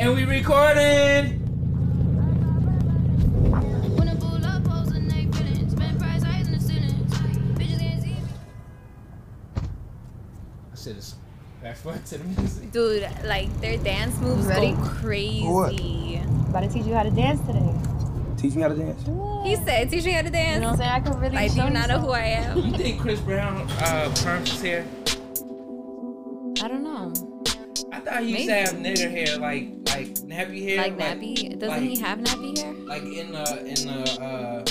And we recording. Wanna pull up, pose and they feeling. Spend price higher than the ceilings. Bitches can't see me. I said it's fast forward to the music. Dude, like their dance moves Ready? go crazy. What? About to teach you how to dance today. Teach me how to dance. He said, teach me how to dance." You dance. know what I'm saying? I can really like, do show you you not know who I am? You think Chris Brown uh perms his hair? I don't know. I thought he used to have nigger hair, like like nappy hair. Like nappy? Doesn't like- he have nappy hair? Like in the in the uh,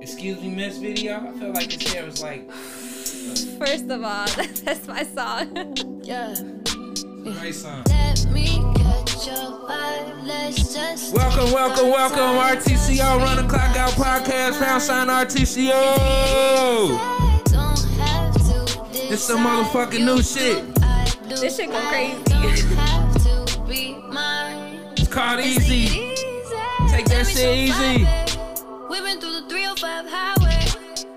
excuse me, miss video. I feel like his hair was like First of all, that's my song. Yeah. right song. Let me catch your vibe. Let's just. Welcome, welcome, welcome, RTCO Run the Clock Out Podcast, Pound Sign RTCO. Don't have It's some motherfucking new shit. This shit go crazy. called Easy. Take that shit easy. We've been through the 305 highway.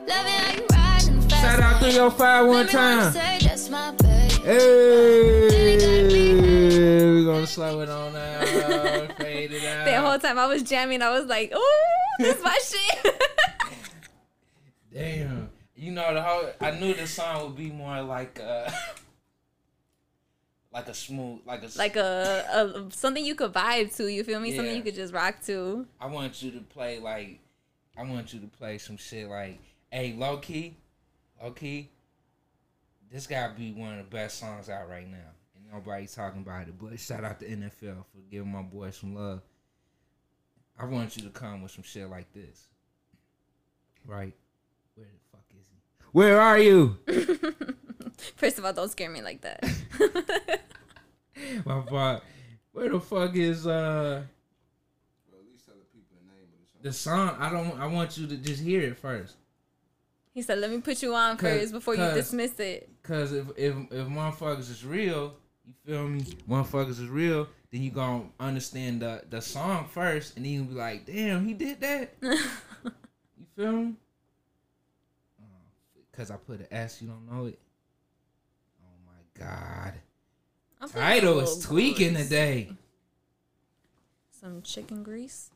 Loving how you ride in the fast Shout out lane. 305 one Let me know what you time. Hey, we're gonna slow it on out, fade it out. The whole time I was jamming, I was like, ooh, this is my shit. Damn. You know the whole I knew the song would be more like uh like a smooth like a like a, a something you could vibe to, you feel me? Something you could just rock to. I want you to play like I want you to play some shit like hey low key low key this gotta be one of the best songs out right now. And nobody's talking about it. But shout out to NFL for giving my boy some love. I want you to come with some shit like this. Right? Where the fuck is he? Where are you? First of all, don't scare me like that. My fault. Where the fuck is uh Well, at least tell the people the name of the song? I don't. I want you to just hear it first. he said, let me put you on Cause- first before you dismiss it. Cause if if if motherfuckers is real, you feel me? Motherfuckers is real, then you gonna understand the the song first, and then you be like, damn, he did that. you feel me? Uh, Cause I put an S, you don't know it. Oh my god. I'm feeling a Tidal is tweaking grease. today. Some chicken grease?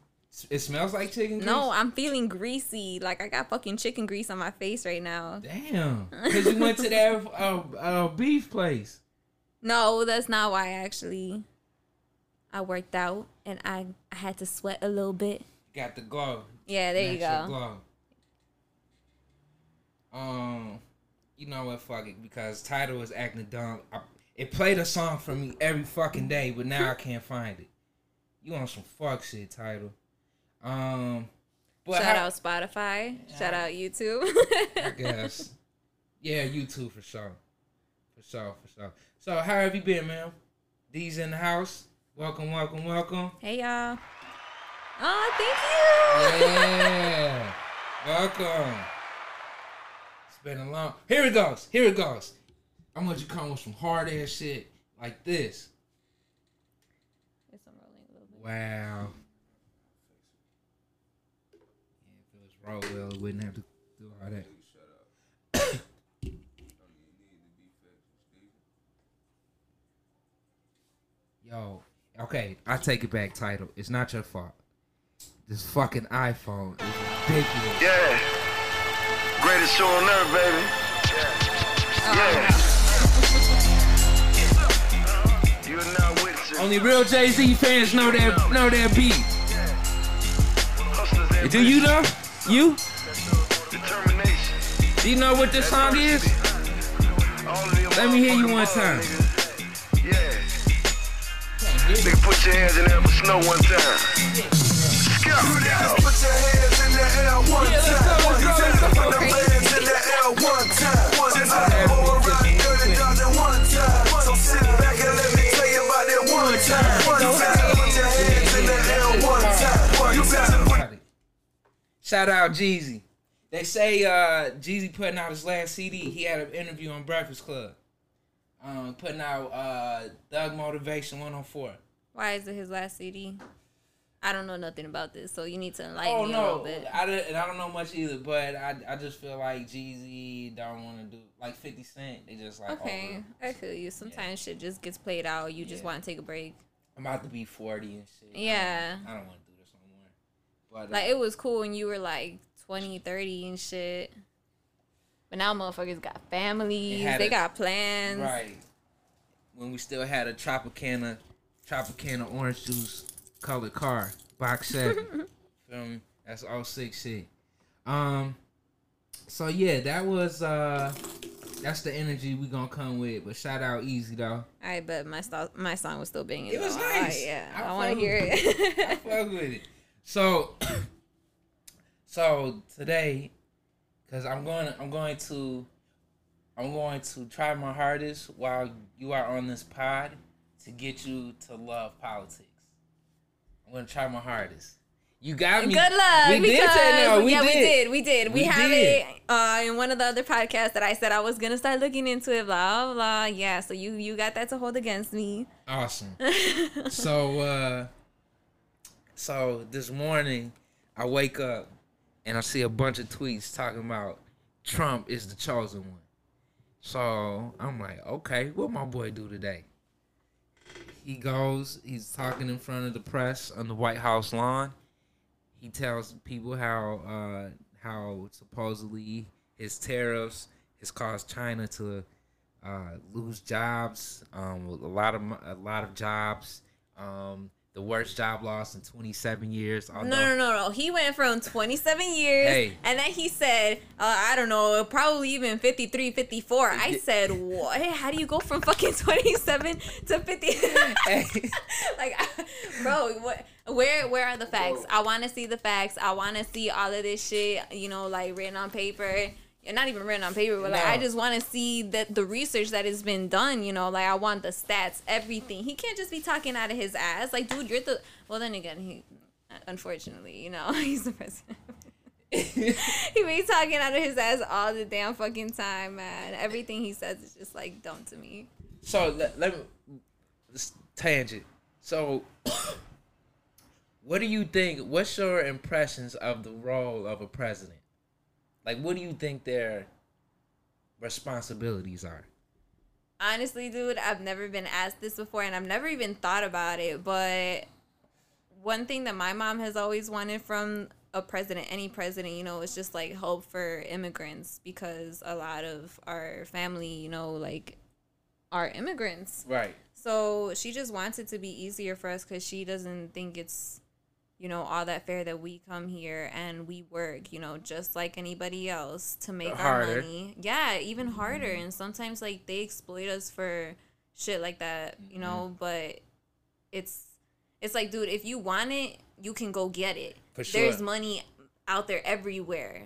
It smells like chicken. grease? No. I'm feeling greasy. Like I got fucking chicken grease on my face right now. Damn, because you went to that uh, uh, beef place. No, that's not why actually. I worked out and I, I had to sweat a little bit. Got the glow. Yeah, there you go. Glow. Um, you know what? Fuck it, because Tidal is acting dumb. I, it played a song for me every fucking day, but now I can't find it. You on some fuck shit, Tidal. Um, but Shout how- out Spotify. Shout out YouTube. I guess. Yeah, YouTube for sure. For sure, for sure. So how have you been, man? D's in the house. Welcome, welcome, welcome. hey y'all. Oh, thank you. Yeah. welcome. It's been a long Here it goes. Here it goes. I want you to come with some hard ass shit like this. There's some rolling a little bit. Wow. Yeah, if it was roll well, it wouldn't have to do all that. Yo, okay, I take it back. Tidal, it's not your fault. This fucking iPhone is ridiculous. Yeah. Greatest show on earth, baby. Oh, yeah. You Only real Jay Z fans know that know that beat. hustlers Do you know? You? determination. Do you know what this song is? All of them Let me hear you one time. nigga. Put your hands in the air for snow one time. Skip. Put your hands in the air one Yeah, let's go, let's go, let's go. Put them hands in the air one time. Shout out Jeezy. They say uh Jeezy putting out his last CD. He had an interview on Breakfast Club. Um, putting out uh Thug Motivation 104. Why is it his last CD? I don't know nothing about this, so you need to enlighten Oh me a little bit. I don't, and I don't know much either. But I, I just feel like Jeezy don't want to do like Fifty Cent. They just like Okay. I feel you. Sometimes shit just gets played out. You just Yeah. want to take a break. I'm about to be 40 and shit. I don't- Yeah. I don't, want to do this no more. But uh, Like it was cool when you were like 20, 30 and shit. But now motherfuckers got families. They a- got plans. right when we still had a Tropicana, Tropicana orange juice colored car, box seven. Feel me? That's all six shit. Um. So yeah, that was uh, that's the energy we gonna come with. But shout out Easy though. All right, but my st- my song was still banging. It was nice. Oh, yeah, I I, want to hear with I it. fuck with it. So, so today, cause I'm going, I'm going to, I'm going to try my hardest while you are on this pod to get you to love politics. I'm gonna try my hardest. You got me. Good luck. We did say no. We yeah, did. we did. We did. We, We have did. it uh, in one of the other podcasts that I said I was gonna start looking into it. Blah blah. blah. Yeah. So you you got that to hold against me. Awesome. so uh so this morning I wake up and I see a bunch of tweets talking about Trump is the chosen one. So I'm like, okay, what my boy do today? He goes, he's talking in front of the press on the White House lawn. He tells people how uh how supposedly his tariffs has caused China to uh, lose jobs, um, a lot of a lot of jobs, um, the worst job loss in 27 years. Although, No, no, no, no. He went from 27 years, Hey. and then he said, uh, I don't know, probably even 53, 54. I said, what? How do you go from fucking 27 to 50? Hey. like, bro, what? Where, where are the facts? I want to see the facts. I want to see all of this shit, you know, like written on paper. And not even written on paper, but like No. I just want to see that the research that has been done. You know, like I want the stats, everything. He can't just be talking out of his ass. Like, dude, you're the. Well, then again, he, unfortunately, you know, he's the president. he be talking out of his ass all the damn fucking time, man. Everything he says is just like dumb to me. So let, let me tangent. So, what do you think? What's your impressions of the role of a president? Like, what do you think their responsibilities are? Honestly, dude, I've never been asked this before and I've never even thought about it. But one thing that my mom has always wanted from a president, any president, you know, is just like hope for immigrants because a lot of our family, you know, like are immigrants. Right. So she just wants it to be easier for us because she doesn't think it's, you know, all that fair that we come here and we work, you know, just like anybody else to make Harder. our money. Yeah, even harder. And sometimes like they exploit us for shit like that, you know. Mm-hmm. But it's it's like, dude, if you want it, you can go get it. For sure. There's money out there everywhere.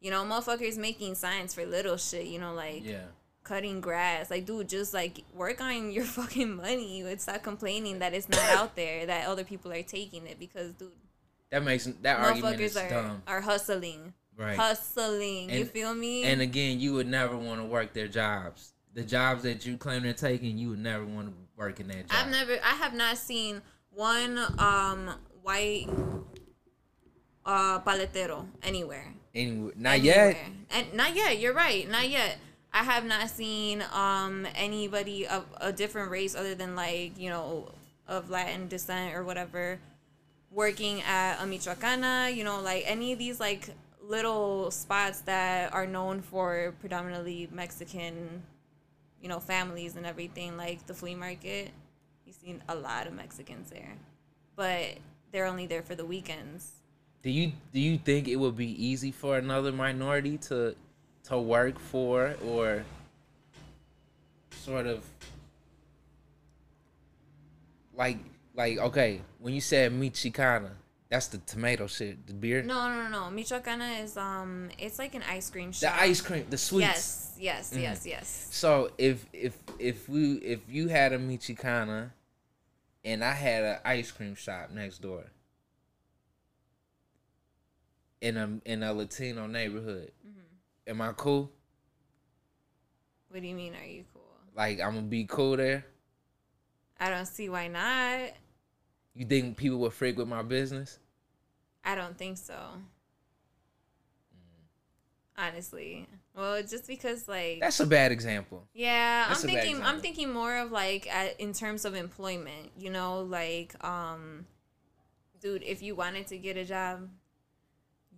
You know, motherfuckers making signs for little shit. You know, like Yeah. Cutting grass. Like, dude, just like work on your fucking money. And stop complaining that it's not out there, that other people are taking it because, dude, That makes that argument is are, dumb. are hustling. Right. Hustling. you And- feel me? And again, you would never want to work their jobs. The jobs that you claim they're taking, you would never want to work in that job. I've never, I have not seen one um white uh paletero anywhere. Anyway, not anywhere. yet. And not yet. You're right. Not yet. I have not seen um anybody of a different race other than like you know of Latin descent or whatever working at a Michoacana. You know, like any of these like little spots that are known for predominantly Mexican, you know, families and everything. Like the flea market, you've seen a lot of Mexicans there, but they're only there for the weekends. Do you do you think it would be easy for another minority to to work for or sort of like like okay when you said Michicana, that's the tomato shit, the beer, No, no, no, no. Michoacana is um, it's like an ice cream shop. the ice cream, the sweets. Yes, yes, Mm. yes, yes. So if if if we if you had a Michicana and I had an ice cream shop next door in a in a Latino neighborhood, Mm-hmm. Am I cool? What do you mean? Are you cool? Like I'm gonna be cool there? I don't see why not. You think people would freak with my business? I don't think so. honestly. Well, just because like That's a bad example. Yeah, That's I'm thinking. I'm thinking more of like at, in terms of employment. You know, like, um, dude, if you wanted to get a job,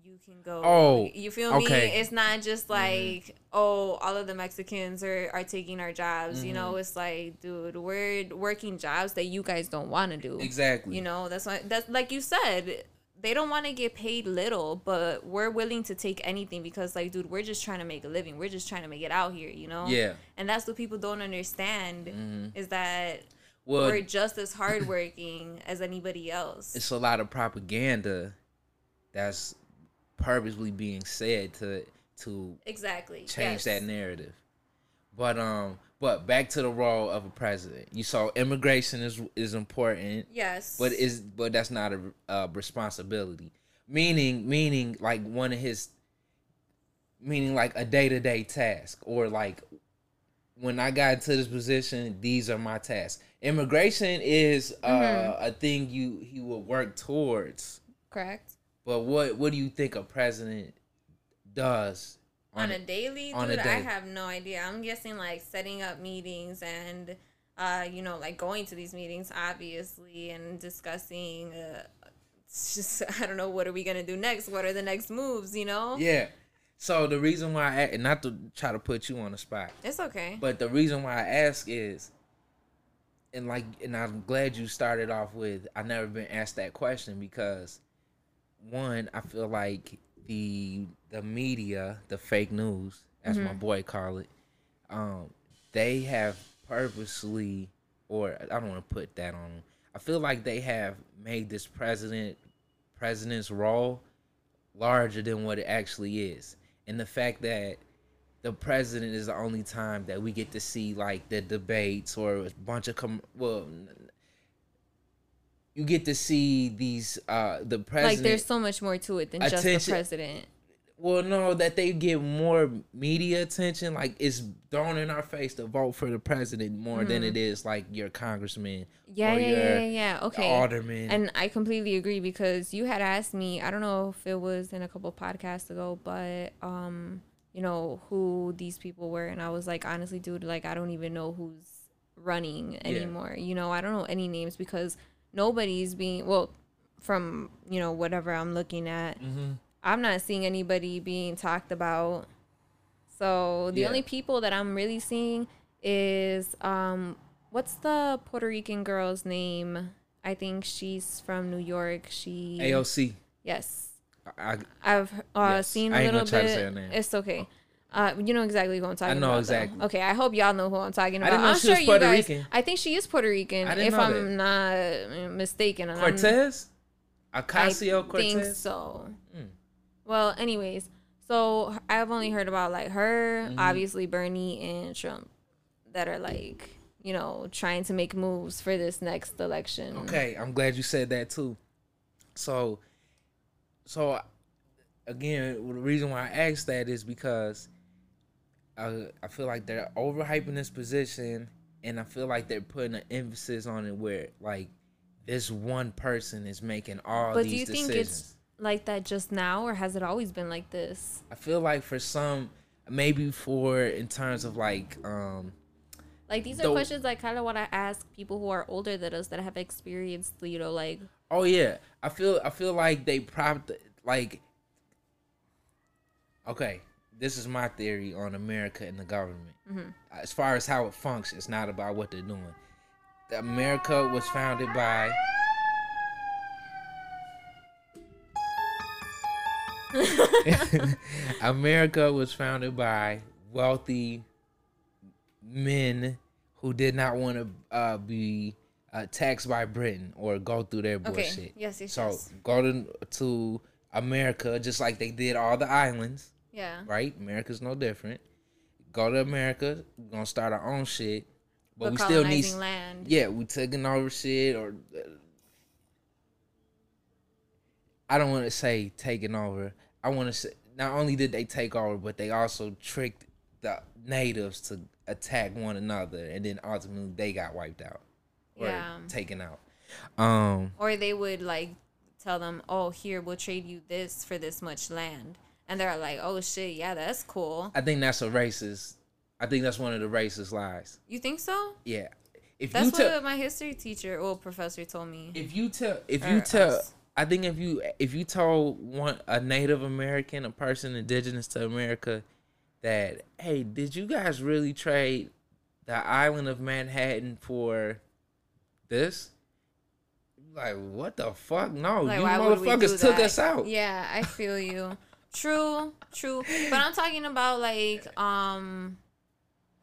you can go. Oh, you feel okay. me? It's not just like, oh, all of the Mexicans are are taking our jobs. You Mm-hmm. know, it's like, dude, we're working jobs that you guys don't want to do. Exactly. You know, that's why that's like you said. They don't want to get paid little, but we're willing to take anything because, like, dude, we're just trying to make a living. We're just trying to make it out here, you know? Yeah. And that's what people don't understand is that Well, we're just as hardworking as anybody else. it's a lot of propaganda that's purposely being said to to Exactly. change yes. that narrative. But um, but back to the role of a president. You saw immigration is is important, Yes. but is but that's not a uh, responsibility. Meaning meaning like one of his meaning like a day to day task or like when I got into this position, these are my tasks. Immigration is uh, Mm-hmm. a thing you he will work towards. correct. But what what do you think a president does On a daily, on a dude, I have no idea. I'm guessing like setting up meetings and, uh, you know, like going to these meetings, obviously, and discussing. Uh, just I don't know what are we gonna do next. What are the next moves? You know. Yeah. So the reason why I and not to try to put you on the spot, It's okay. but the reason why I ask is, and like, and I'm glad you started off with I never been asked that question because, one, I feel like the the media, the fake news, as my boy call it, um, they have purposely, or I don't want to put that on. them. I feel like they have made this president president's role larger than what it actually is. And the fact that the president is the only time that we get to see like the debates or a bunch of com- well you get to see these uh the president like there's so much more to it than just the president. well no that they get more media attention like it's thrown in our face to vote for the president more than it is like your congressman Mm-hmm. Yeah, or yeah, yeah, yeah, yeah. Okay. alderman And I completely agree because you had asked me, I don't know if it was in a couple podcasts ago, but um, you know, who these people were and I was like, honestly, dude, like I don't even know who's running anymore. You know, I don't know any names because nobody's being well from, you know, whatever I'm looking at. Mm-hmm. I'm not seeing anybody being talked about. So the Yeah. only people that I'm really seeing is um what's the Puerto Rican girl's name? I think she's from New York. She AOC Yes. I, I've uh, Yes. seen I a little gonna try to say her bit. name. It's okay. Uh, you know exactly who I'm talking about. I know about. though. exactly. Okay, I hope y'all know who I'm talking I about. didn't know I'm she sure was you Puerto guys. Rican. I think she is Puerto Rican, I if I'm not uh, mistaken. and Cortez I Cortez think so. Mm. Well, anyways, so I've only heard about like her, Mm-hmm. obviously Bernie and Trump, that are like you know trying to make moves for this next election. Okay, I'm glad you said that too. So, so again, the reason why I asked that is because I I feel like they're overhyping this position, and I feel like they're putting an emphasis on it where like this one person is making all these. But do you decisions. think it's like that just now, or has it always been like this? I feel like for some, maybe for in terms of like um Like these are The- questions I kind of want to ask people who are older than us that have experienced, you know, like Oh yeah, I feel I feel like they propped like. Okay, this is my theory on America and the government. As far as how it functions, it's not about what they're doing. America was founded by. America was founded by wealthy men who did not want to uh, be uh, taxed by Britain or go through their bullshit. Okay. Yes, yes, So yes. go to, to America just like they did all the islands, yeah, right? America's no different. Go to America, we're gonna start our own shit, but, but, we still need land. yeah, we taking over shit or uh, I don't want to say taking over. I want to say not only did they take over, but they also tricked the natives to attack one another, and then ultimately they got wiped out or Yeah. taken out. Um, Or they would like tell them, "Oh, here we'll trade you this for this much land." And they're like, "Oh shit, yeah, that's cool." I think that's a racist. I think that's one of the racist lies. You think so? Yeah. If That's you tell, what my history teacher or professor told me. if you tell, if you tell, us. I think if you if you told one a Native American, a person indigenous to America, that hey, did you guys really trade the island of Manhattan for this? Like what the fuck? No, Like, you why would we do motherfuckers took us out. Yeah, I feel you. True, true. But I'm talking about like um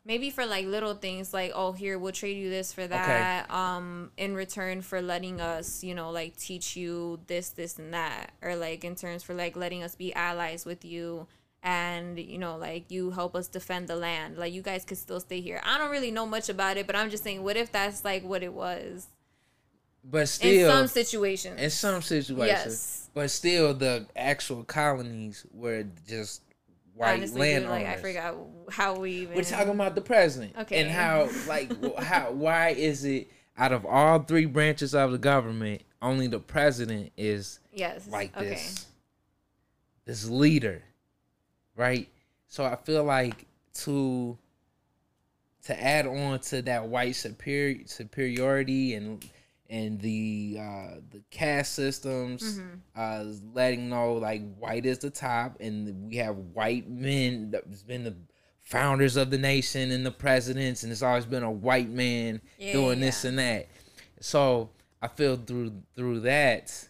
maybe for like little things like oh here we'll trade you this for that um in return for letting us you know like teach you this this and that. Or like in terms for like letting us be allies with you and you know like you help us defend the land. Like you guys could still stay here. I don't really know much about it but i'm just saying what if that's like what it was But still, in some situations in some situations, Yes. but still, the actual colonies were just white honestly dude, landowners. like i forgot how we even We're talking about the president. Okay. And how, like, how, why is it out of all three branches of the government, only the president is yes like okay. this, this leader, right? So I feel like to to add on to that white superior superiority and and the uh the caste systems Mm-hmm. uh letting know like white is the top and we have white men that's been the founders of the nation and the presidents and it's always been a white man Yeah, doing this and that so i feel through through that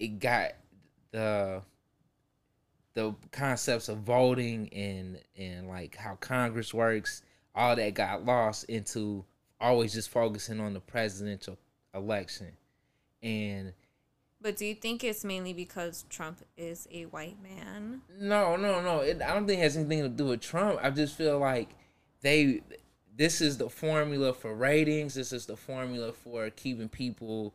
it got the the concepts of voting and and like how Congress works, all that got lost into always just focusing on the presidential election. And But do you think it's mainly because Trump is a white man? no, no, no, it, I don't think it has anything to do with Trump. I just feel like they this is the formula for ratings. This is the formula for keeping people.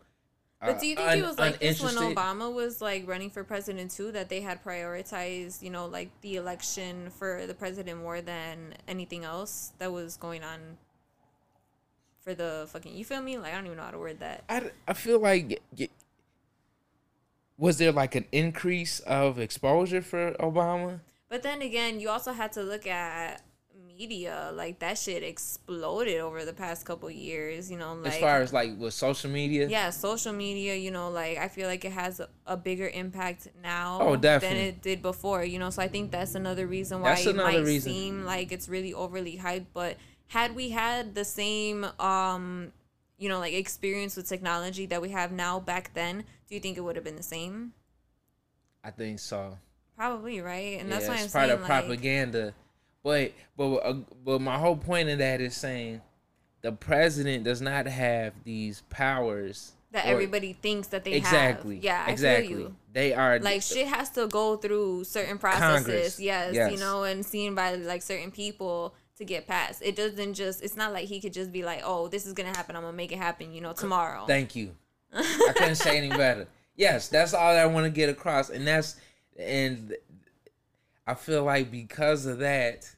But uh, do you think un- it was like this when. Obama was like running for president too? That they had prioritized, you know, like the election for the president more than anything else that was going on for the fucking. You feel me? Like I don't even know how to word that. I, I feel like was there like an increase of exposure for Obama? But then again, you also had to look at media. Like that shit exploded over the past couple years. You know, like as far as like with social media, yeah, social media, you know, like I feel like it has a, a bigger impact now Oh, than it did before, you know. So I think that's another reason why That's it might reason. seem like it's really overly hyped. But had we had the same um you know, like experience with technology that we have now back then, do you think it would have been the same? I think so. Probably, right? And that's yeah, why I'm it's part saying of like propaganda. But but uh, but my whole point of that is saying the president does not have these powers that or- everybody thinks that they exactly have. Yeah, I exactly feel you. they are like shit has to go through certain processes yes, yes. you know and seen by like certain people to get past. it doesn't just it's not like he could just be like oh this is gonna happen i'm gonna make it happen you know tomorrow Thank you. I couldn't say any better. Yes, that's all I want to get across, and that's and I feel like because of that,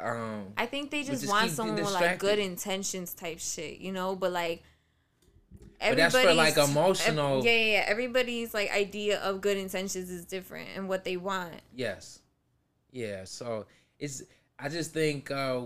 um, i think they just, just want someone with like good intentions type shit you know but like But that's for, like, emotional- yeah, yeah yeah everybody's like idea of good intentions is different and what they want yes, yeah. So it's I just think uh,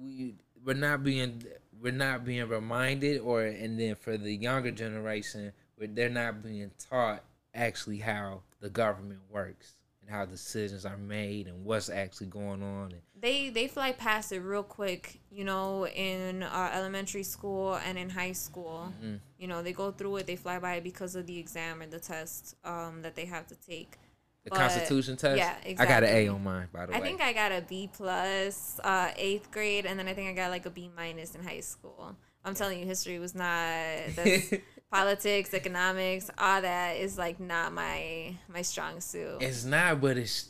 we we're not being we're not being reminded, or and then for the younger generation, where they're not being taught actually how the government works and how decisions are made and what's actually going on. They they fly past it real quick you know in uh, elementary school and in high school Mm-hmm. you know they go through it they fly by it because of the exam or the test um that they have to take the But- Constitution test. yeah, I got an A exactly. on mine, by the way. i think i got a b plus uh eighth grade and then i think i got like a b minus in high school i'm telling you history was not politics economics all that is like not my my strong suit it's not, but it's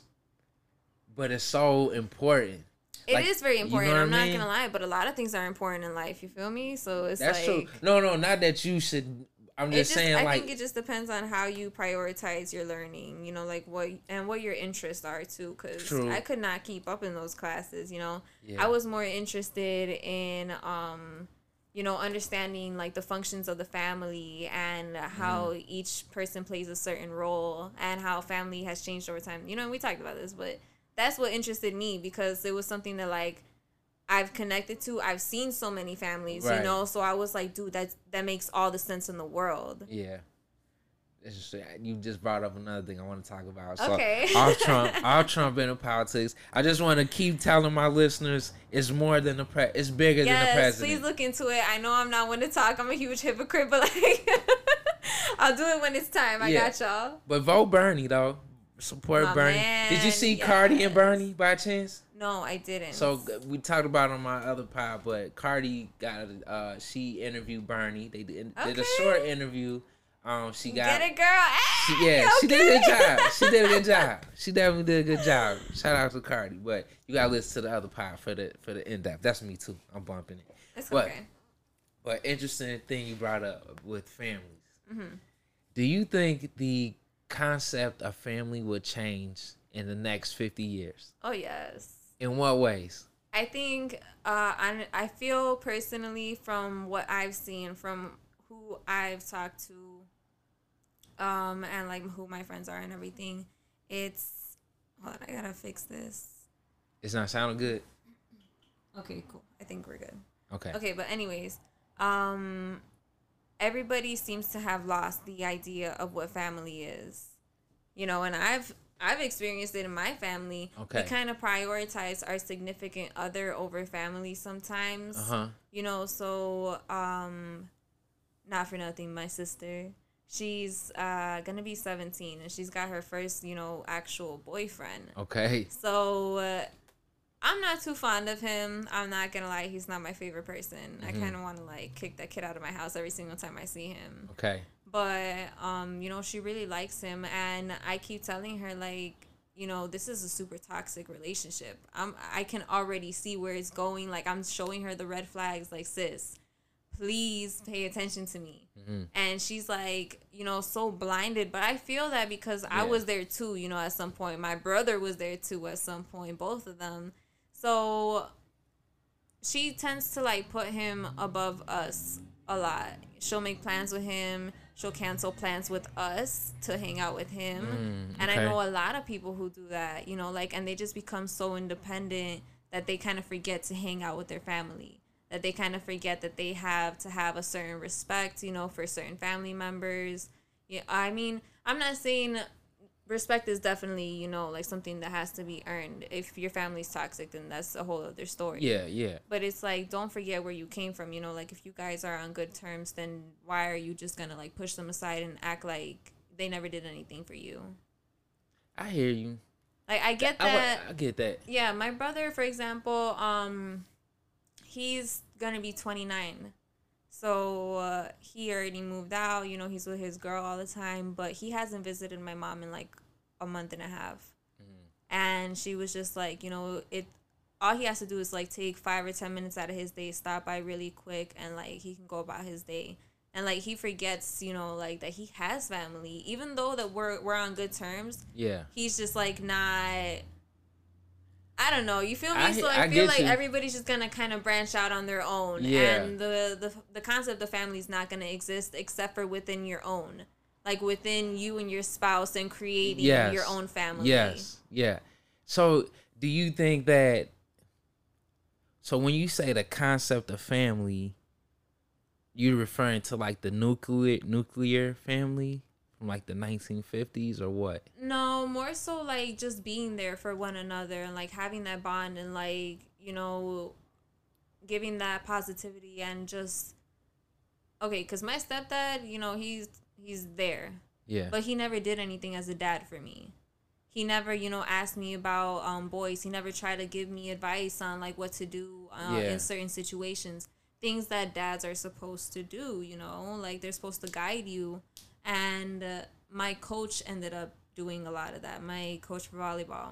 but it's so important. It is like, very you know important what I i'm not gonna lie but a lot of things are important in life you feel me so it's That's like true. No, no, not that you should. I'm It just, saying, I like, think it just depends on how you prioritize your learning. You know, like what and what your interests are too. Because I could not keep up in those classes. You know, Yeah. I was more interested in um you know, understanding like the functions of the family and how Mm-hmm. each person plays a certain role and how family has changed over time. You know, we talked about this, but that's what interested me because it was something that like I've connected to. I've seen so many families, Right. you know, so I was like, dude, that that makes all the sense in the world. Yeah. Just, uh, you just brought up another thing I want to talk about. So, Okay. all Trump, all Trump in politics. I just want to keep telling my listeners it's more than the pre. It's bigger than the Yes, president. please look into it. I know I'm not one to talk. I'm a huge hypocrite, but like, I'll do it when it's time. I Yeah. got y'all. But vote Bernie though. Support My Bernie. Did you man, see Cardi and. Bernie by chance? No, I didn't. So we talked about on my other pod, but Cardi got uh she interviewed Bernie. They did, did a short interview. Um, she got get it, girl. Hey, She, yeah, she did a good job. She did a good job. She definitely did a good job. Shout out to Cardi. But you gotta listen to the other pod for the for the in depth. That's me too. I'm bumping it. It's But- okay. But interesting thing you brought up with families. Mm-hmm. Do you think the concept of family would change in the next fifty years? Oh yes. In what ways? I think uh, I, I feel personally from what I've seen, from who I've talked to, um, and like who my friends are and everything. It's hold on, I gotta fix this. It's not sounding good. Okay, cool. I think we're good. Okay. Okay, but anyways, um, everybody seems to have lost the idea of what family is. You know, and I've I've experienced it in my family. Okay. We kind of prioritize our significant other over family sometimes. Uh huh. You know, so um, not for nothing, my sister. She's uh gonna be 17 and she's got her first, you know, actual boyfriend. Okay. So uh, I'm not too fond of him. I'm not gonna lie, he's not my favorite person. I Mm-hmm. kind of want to like kick that kid out of my house every single time I see him. Okay. But um, you know, she really likes him, and I keep telling her like, you know, this is a super toxic relationship. I'm I can already see where it's going. Like I'm showing her the red flags. Like sis, please pay attention to me. And she's like, you know, so blinded. But I feel that because I was there too. You know, at some point, my brother was there too. At some point, both of them. So she tends to like put him above us a lot. She'll make plans with him. She'll cancel plans with us to hang out with him. Mm, and I know a lot of people who do that, you know, like, and they just become so independent that they kind of forget to hang out with their family. That they kind of forget that they have to have a certain respect, you know, for certain family members. Yeah, I mean, I'm not saying respect is definitely, you know, like something that has to be earned. If your family's toxic, then that's a whole other story. Yeah. Yeah. But it's like, don't forget where you came from. You know, like if you guys are on good terms, then why are you just gonna like push them aside and act like they never did anything for you? I hear you. Like I get I, that. I get that. yeah, my brother, for example, um, he's gonna be 29. So uh, he already moved out. You know, he's with his girl all the time, but he hasn't visited my mom in like a month and a half. And she was just like, you know, it. All he has to do is like take five or ten minutes out of his day, stop by really quick, and like he can go about his day. And like he forgets, you know, like that he has family, even though that we're we're on good terms Yeah. he's just like not I don't know. You feel me? I- so I I, feel like you. everybody's just gonna kind of branch out on their own, Yeah. and the the the concept of family is not gonna exist except for within your own, like within you and your spouse, and creating Yes. your own family. Yes. Yeah. So, do you think that? So, when you say the concept of family, you're referring to like the nuclear nuclear family from like the 1950s or what? No, more so like just being there for one another and like having that bond and like you know, giving that positivity and just okay. Cause my stepdad, you know, he's he's there. Yeah. but he never did anything as a dad for me he never you know asked me about um boys he never tried to give me advice on like what to do uh, Yeah. in certain situations things that dads are supposed to do you know like they're supposed to guide you and uh, my coach ended up doing a lot of that my coach for volleyball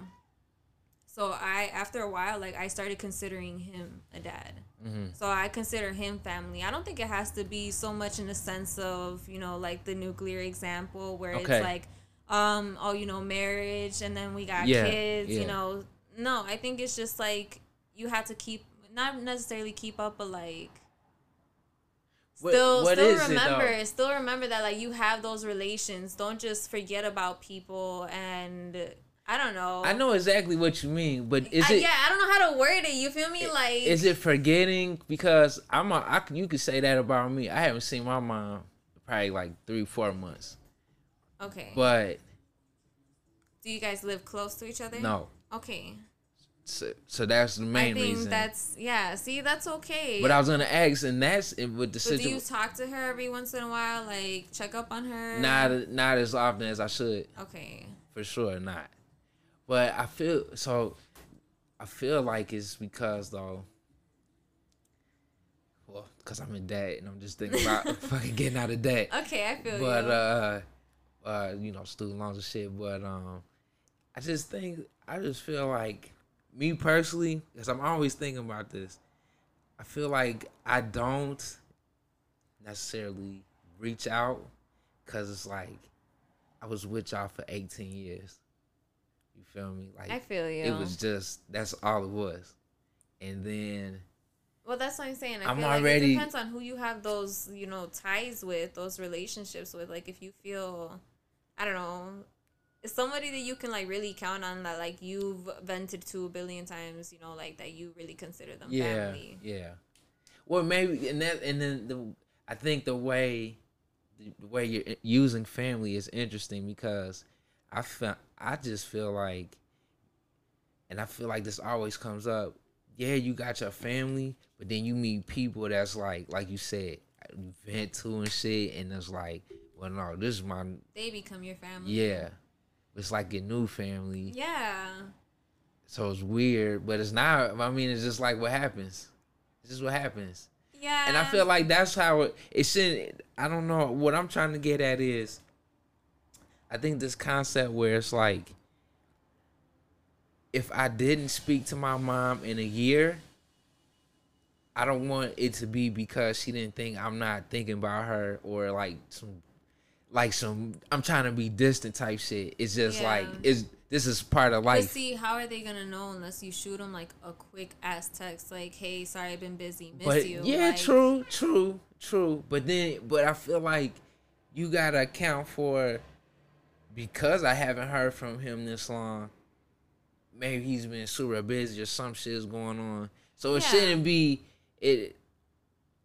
so i after a while like i started considering him a dad Mm-hmm. so I consider him family. I don't think it has to be so much in the sense of, you know, like the nuclear example where Okay. it's like, um, oh, you know, marriage and then we got Yeah, kids, yeah. you know. No, I think it's just like you have to keep not necessarily keep up, but like still what still it, remember though? still remember that like you have those relations don't just forget about people and i don't know I know exactly what you mean, but is I- it yeah i don't know how to word it you feel me like is it forgetting? Because I'm a, I can- you could say that about me. I haven't seen my mom probably like three four months, okay but do you guys live close to each other no. okay So, so that's the main i think reason. that's yeah see that's okay But I was gonna ask, and that's it with the but do you talk to her every once in a while like check up on her Not not as often as I should, okay for sure not. But I feel so. I feel like it's because though. Well, because I'm in debt and I'm just thinking about fucking getting out of debt. okay i feel but you uh uh you know student loans and shit but um i just think i just feel like me personally because i'm always thinking about this i feel like i don't necessarily reach out because it's like i was with y'all for 18 years you feel me like i feel you it was just that's all it was and then Well, that's what I'm saying. I I'm feel like already- it depends on who you have those, you know, ties with, those relationships with. Like, if you feel, I don't know, it's somebody that you can like really count on that like you've vented to a billion times, you know, like that you really consider them yeah family. yeah well maybe and that and then the i think the way the way you're uh, using family is interesting because i feel i just feel like and i feel like this always comes up yeah you got your family but then you meet people that's like like you said vent to and shit and it's like well no this is my They become your family. yeah it's like your new family Yeah. so it's weird but it's not i mean it's just like what happens it's just what happens Yeah. and I feel like that's how it, it should. I don't know what I'm trying to get at is. I think this concept where it's like, if I didn't speak to my mom in a year, I don't want it to be because she didn't think I'm not thinking about her or like some, like some I'm trying to be distant type shit. It's just Yeah. like it's this is part of life. But see, how are they gonna know unless you shoot them like a quick ass text, like, "Hey, sorry, I've been busy, miss but you." yeah, like, true, true, true. But then, but I feel like you gotta account for because I haven't heard from him this long. Maybe he's been super busy or some shit's going on. So it Yeah. shouldn't be it.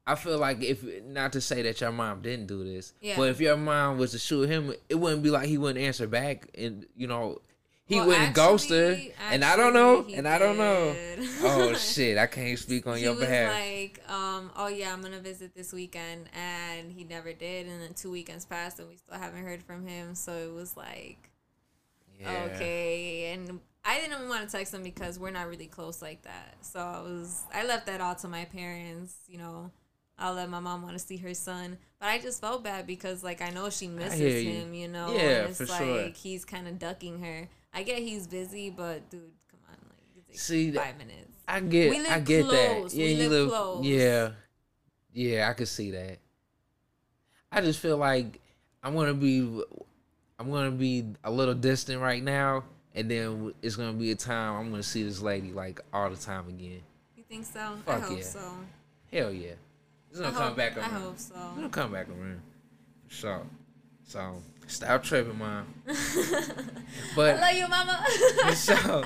I feel like if not to say that your mom didn't do this, Yeah. but if your mom was to shoot him, it wouldn't be like he wouldn't answer back, and you know. He Well, wouldn't ghost her, actually- and I don't know, actually, and I don't know. Oh shit, I can't speak on he your was behalf. like, um, "Oh yeah, I'm gonna visit this weekend," and he never did. And then two weekends passed, and we still haven't heard from him. So it was like, Yeah. okay. And I didn't want to text him because we're not really close like that. So I was, I left that all to my parents. You know, I'll let my mom want to see her son, but I just felt bad because like I know she misses you. him. You know, Yeah, and it's for like sure. he's kind of ducking her. I get he's busy, but dude, come on, like it takes See, five minutes. I get, We live I get close. that. Yeah, We you live live, close. yeah, yeah. I can see that. I just feel like I'm gonna be, I'm gonna be a little distant right now, and then it's gonna be a time I'm gonna see this lady like all the time again. You think so? I hope yeah. so. Hell yeah, it's I gonna come hope, back I hope so. It's gonna come back around. For sure. So stop tripping, mom. But I love you, mama. for sure. so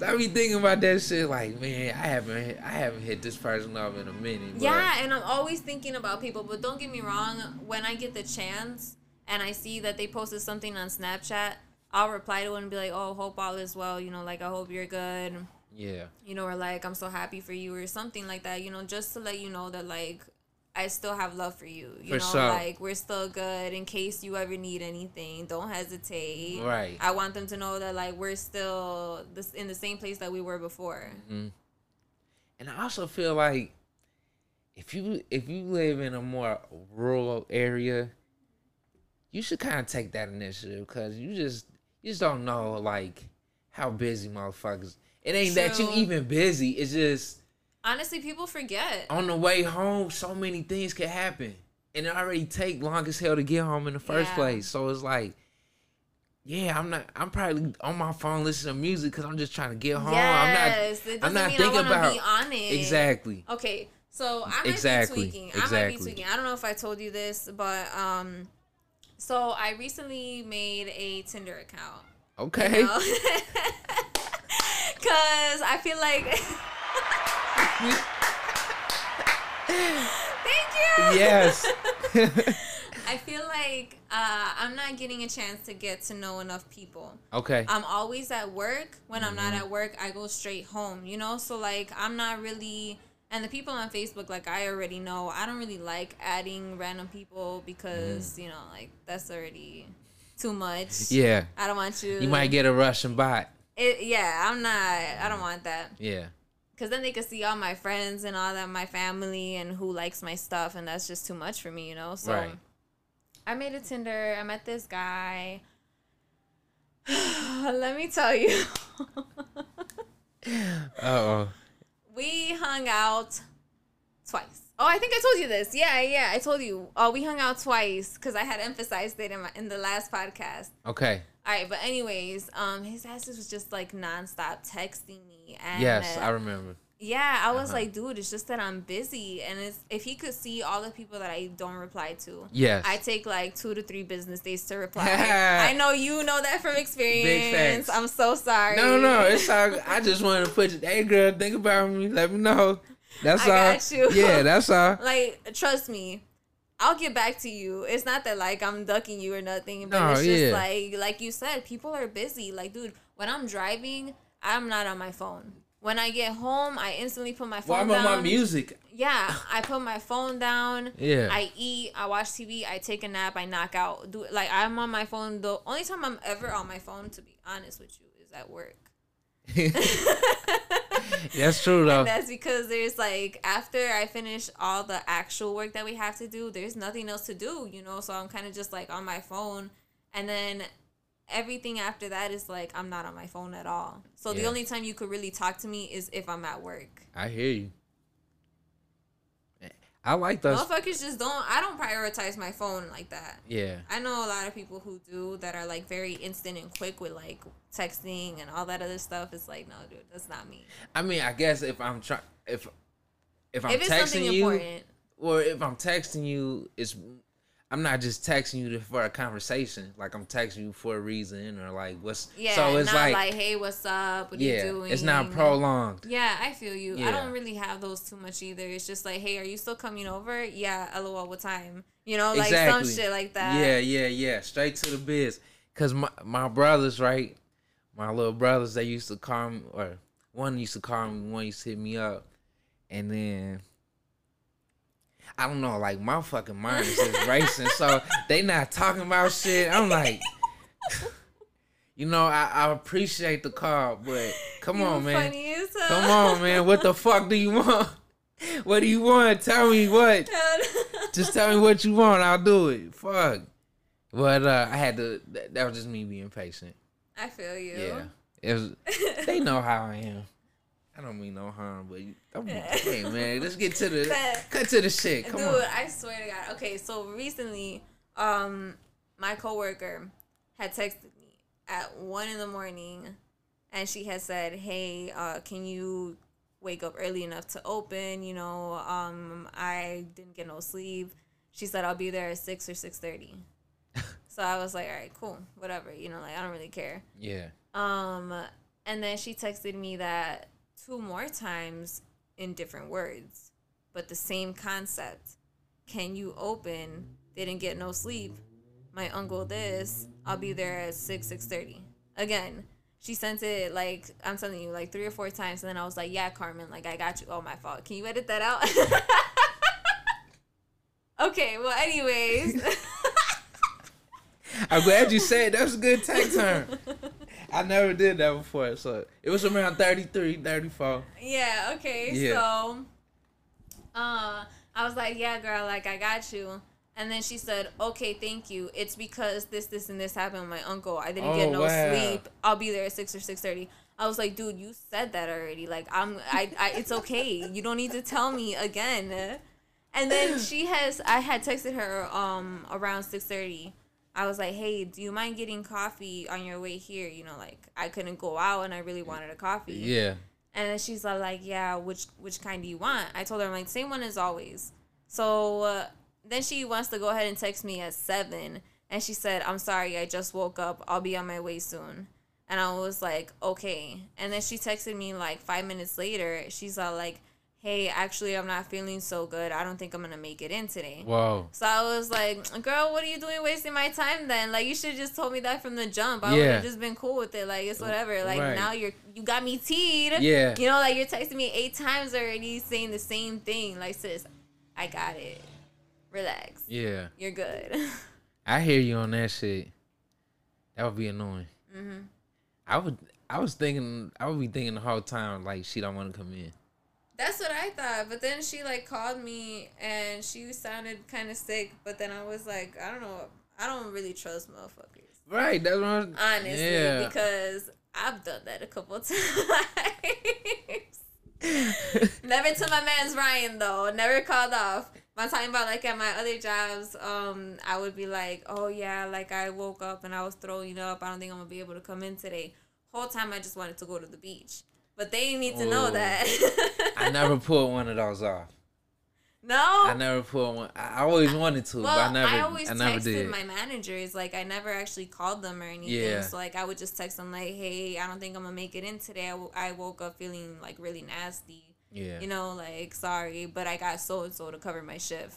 I be thinking about that shit like, man, I haven't hit, I haven't hit this person up in a minute. But yeah, and I'm always thinking about people, but don't get me wrong. When I get the chance and I see that they posted something on Snapchat, I'll reply to it and be like, "Oh, hope all is well." You know, like I hope you're good. Yeah. You know, or like I'm so happy for you, or something like that. You know, just to let you know that like I still have love for you. You For know, sure. like we're still good in case you ever need anything. Don't hesitate. Right. I want them to know that like we're still this in the same place that we were before. Mm-hmm. And I also feel like if you if you live in a more rural area, you should kind of take that initiative because you just you just don't know like how busy motherfuckers. It ain't that you even busy. It's just Honestly, people forget. on the way home, so many things can happen, and it already take long as hell to get home in the first Yeah. place. So it's like, yeah, I'm not. I'm probably on my phone listening to music because I'm just trying to get home. Yes, I'm not. I'm not thinking about be on it. exactly. Okay, So I might Exactly, be tweaking. I might be exactly. tweaking. I don't know if I told you this, but um, so I recently made a Tinder account. Okay. you know? Cause I feel like. Thank you. Yes. I feel like uh, I'm not getting a chance to get to know enough people. okay. I'm always at work. When I'm Mm-hmm. not at work, I go straight home, you know? So, like, I'm not really. And the people on Facebook, like, I already know. I don't really like adding random people because, you know, like, that's already too much. Mm. yeah. I don't want you. You might get a Russian bot. It, yeah, I'm not. I don't want that. Yeah. Because then they could see all my friends and all that, my family, and who likes my stuff. And that's just too much for me, you know? So, Right. I made a Tinder. I met this guy. Let me tell you. Oh. we hung out twice. Oh, I think I told you this. Yeah, yeah, I told you. Oh, we hung out twice because I had emphasized it in my in the last podcast. Okay. All right, but anyways, um, his ass was just like nonstop texting me, and Yes, I remember. yeah, I was Uh-huh. like, dude, it's just that I'm busy, and it's if he could see all the people that I don't reply to. Yes. I take like two to three business days to reply. I know you know that from experience. facts. I'm so sorry. No, no, it's all. I just wanted to put you. Hey, girl, think about me. Let me know. That's I all. Yeah, that's all. like trust me i'll get back to you. It's not that like i'm ducking you or nothing but No, it's just yeah. like like you said people are busy. Like dude when i'm driving i'm not on my phone. When i get home i instantly put my Well, phone I'm on down. my music. yeah i put my phone down. Yeah. i eat i watch tv i take a nap i knock out. Do like i'm on my phone. The only time i'm ever on my phone to be honest with you is at work That's true though. And that's because there's like after I finish all the actual work that we have to do, there's nothing else to do, you know. So I'm kind of just like on my phone, and then everything after that is like I'm not on my phone at all. So the only time you could really talk to me is if I'm at work. I hear you. I like those. Motherfuckers just don't. I don't prioritize my phone like that. Yeah. I know a lot of people who do that are like very instant and quick with like texting and all that other stuff. It's like no, dude, that's not me. I mean, I guess if I'm trying, if if I'm if it's something texting you, important, or if I'm texting you, it's I'm not just texting you to- for a conversation. Like I'm texting you for a reason, or like what's. yeah, So it's not like, like, hey, what's up? What are yeah, you doing? it's not prolonged. Yeah, I feel you. I don't really have those too much either. It's just like, hey, are you still coming over? Yeah, lol, what time? You know, like exactly. some shit like that. Yeah, yeah, yeah. Straight to the biz. Cause my my brothers, right? My little brothers, they used to call me, or one used to call me, one used to hit me up, and then I don't know, like my fucking mind is just racing. So they not talking about shit. I'm like, you know, I, I appreciate the call, but come You on, man. Funny as hell. Come on, man. What the fuck do you want? What do you want? Tell me what. Just tell me what you want. I'll do it. Fuck. But uh, I had to. That, that was just me being patient. I feel you. Yeah. It was. They know how I am. I don't mean no harm, but you, I'm, hey man, let's get to the cut to the shit. Come Dude, on. I swear to God. Okay, so recently, um, my coworker had texted me at one in the morning, and she had said, "Hey, uh, can you wake up early enough to open? You know, um, I didn't get no sleep." She said, "I'll be there at six or six 30. So I was like, "All right, cool, whatever. You know, like I don't really care." Yeah. Um, and then she texted me that two more times in different words, but the same concept. Can you open? Didn't get no sleep. My uncle this. I'll be there at six six thirty. Again, she sent it like I'm telling you, like three or four times, and then I was like, "Yeah, Carmen, like I got you. Oh, my fault. Can you edit that out?" okay. Well, anyways. I'm glad you said that was a good tech term. I never did that before, so it was around 33, 34. Yeah, okay. Yeah. So uh I was like, Yeah, girl, like I got you. And then she said, Okay, thank you. It's because this, this, and this happened with my uncle. I didn't get Oh, no wow. sleep. I'll be there at six or six thirty. I was like, dude, you said that already. Like I'm I, I it's okay. You don't need to tell me again. And then she has I had texted her um around six thirty. I was like, hey, do you mind getting coffee on your way here? You know, like I couldn't go out and I really wanted a coffee. Yeah. And then she's like, yeah, which which kind do you want? I told her I'm like same one as always. So uh, then she wants to go ahead and text me at seven, and she said, I'm sorry, I just woke up. I'll be on my way soon. And I was like, okay. And then she texted me like five minutes later. She's all like, hey, actually, I'm not feeling so good. I don't think I'm gonna make it in today. Whoa. So I was like, girl, what are you doing wasting my time then? Like you should have just told me that from the jump. I would have just been cool with it. Like it's whatever. Like Right. now you're you got me teed. Yeah. You know, like you're texting me eight times already saying the same thing. Like sis, I got it. Relax. Yeah. You're good. I hear you on that shit. That would be annoying. Mm-hmm. I would. I was thinking. I would be thinking the whole time like she don't want to come in. That's what I thought. But then she like called me and she sounded kind of sick. But then I was like, I don't know. I don't really trust motherfuckers. Right. That's what. I'm, honestly, Yeah. because I've done that a couple times. Never to my man's Ryan though. Never called off. I'm talking about like at my other jobs. Um, I would be like, oh yeah, like I woke up and I was throwing up. I don't think I'm gonna be able to come in today. Whole time I just wanted to go to the beach, but they need to know Oh. that. I never pulled one of those off. no. I never pulled one. I I always wanted to, Well, but I never. I I, always never texted did. my managers. Like, I never actually called them or anything. Yeah. So, like, I would just text them, like, hey, I don't think I'm going to make it in today. I, w- I woke up feeling, like, really nasty. yeah. You know, like, sorry, but I got so and so to cover my shift.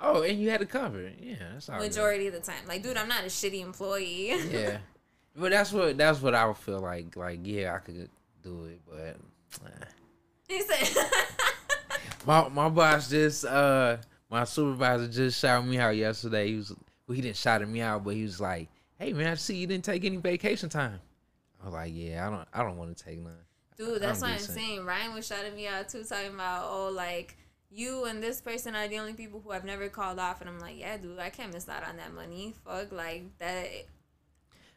oh, and you had to cover it. Yeah, that's all. good. Majority of the time. Like, dude, I'm not a shitty employee. Yeah, but that's what that's what I would feel like. Like, yeah, I could do it, but. he said, My my boss just uh my supervisor just shouted me out yesterday. He was well, he didn't shout at me out, but he was like, "Hey man, I see you didn't take any vacation time." I was like, "Yeah, I don't I don't want to take none." dude, that's what I'm saying. Ryan was shouting me out, too, talking about, oh, like, you and this person are the only people who I've never called off. And I'm like, yeah, dude, I can't miss out on that money. Fuck, like, that.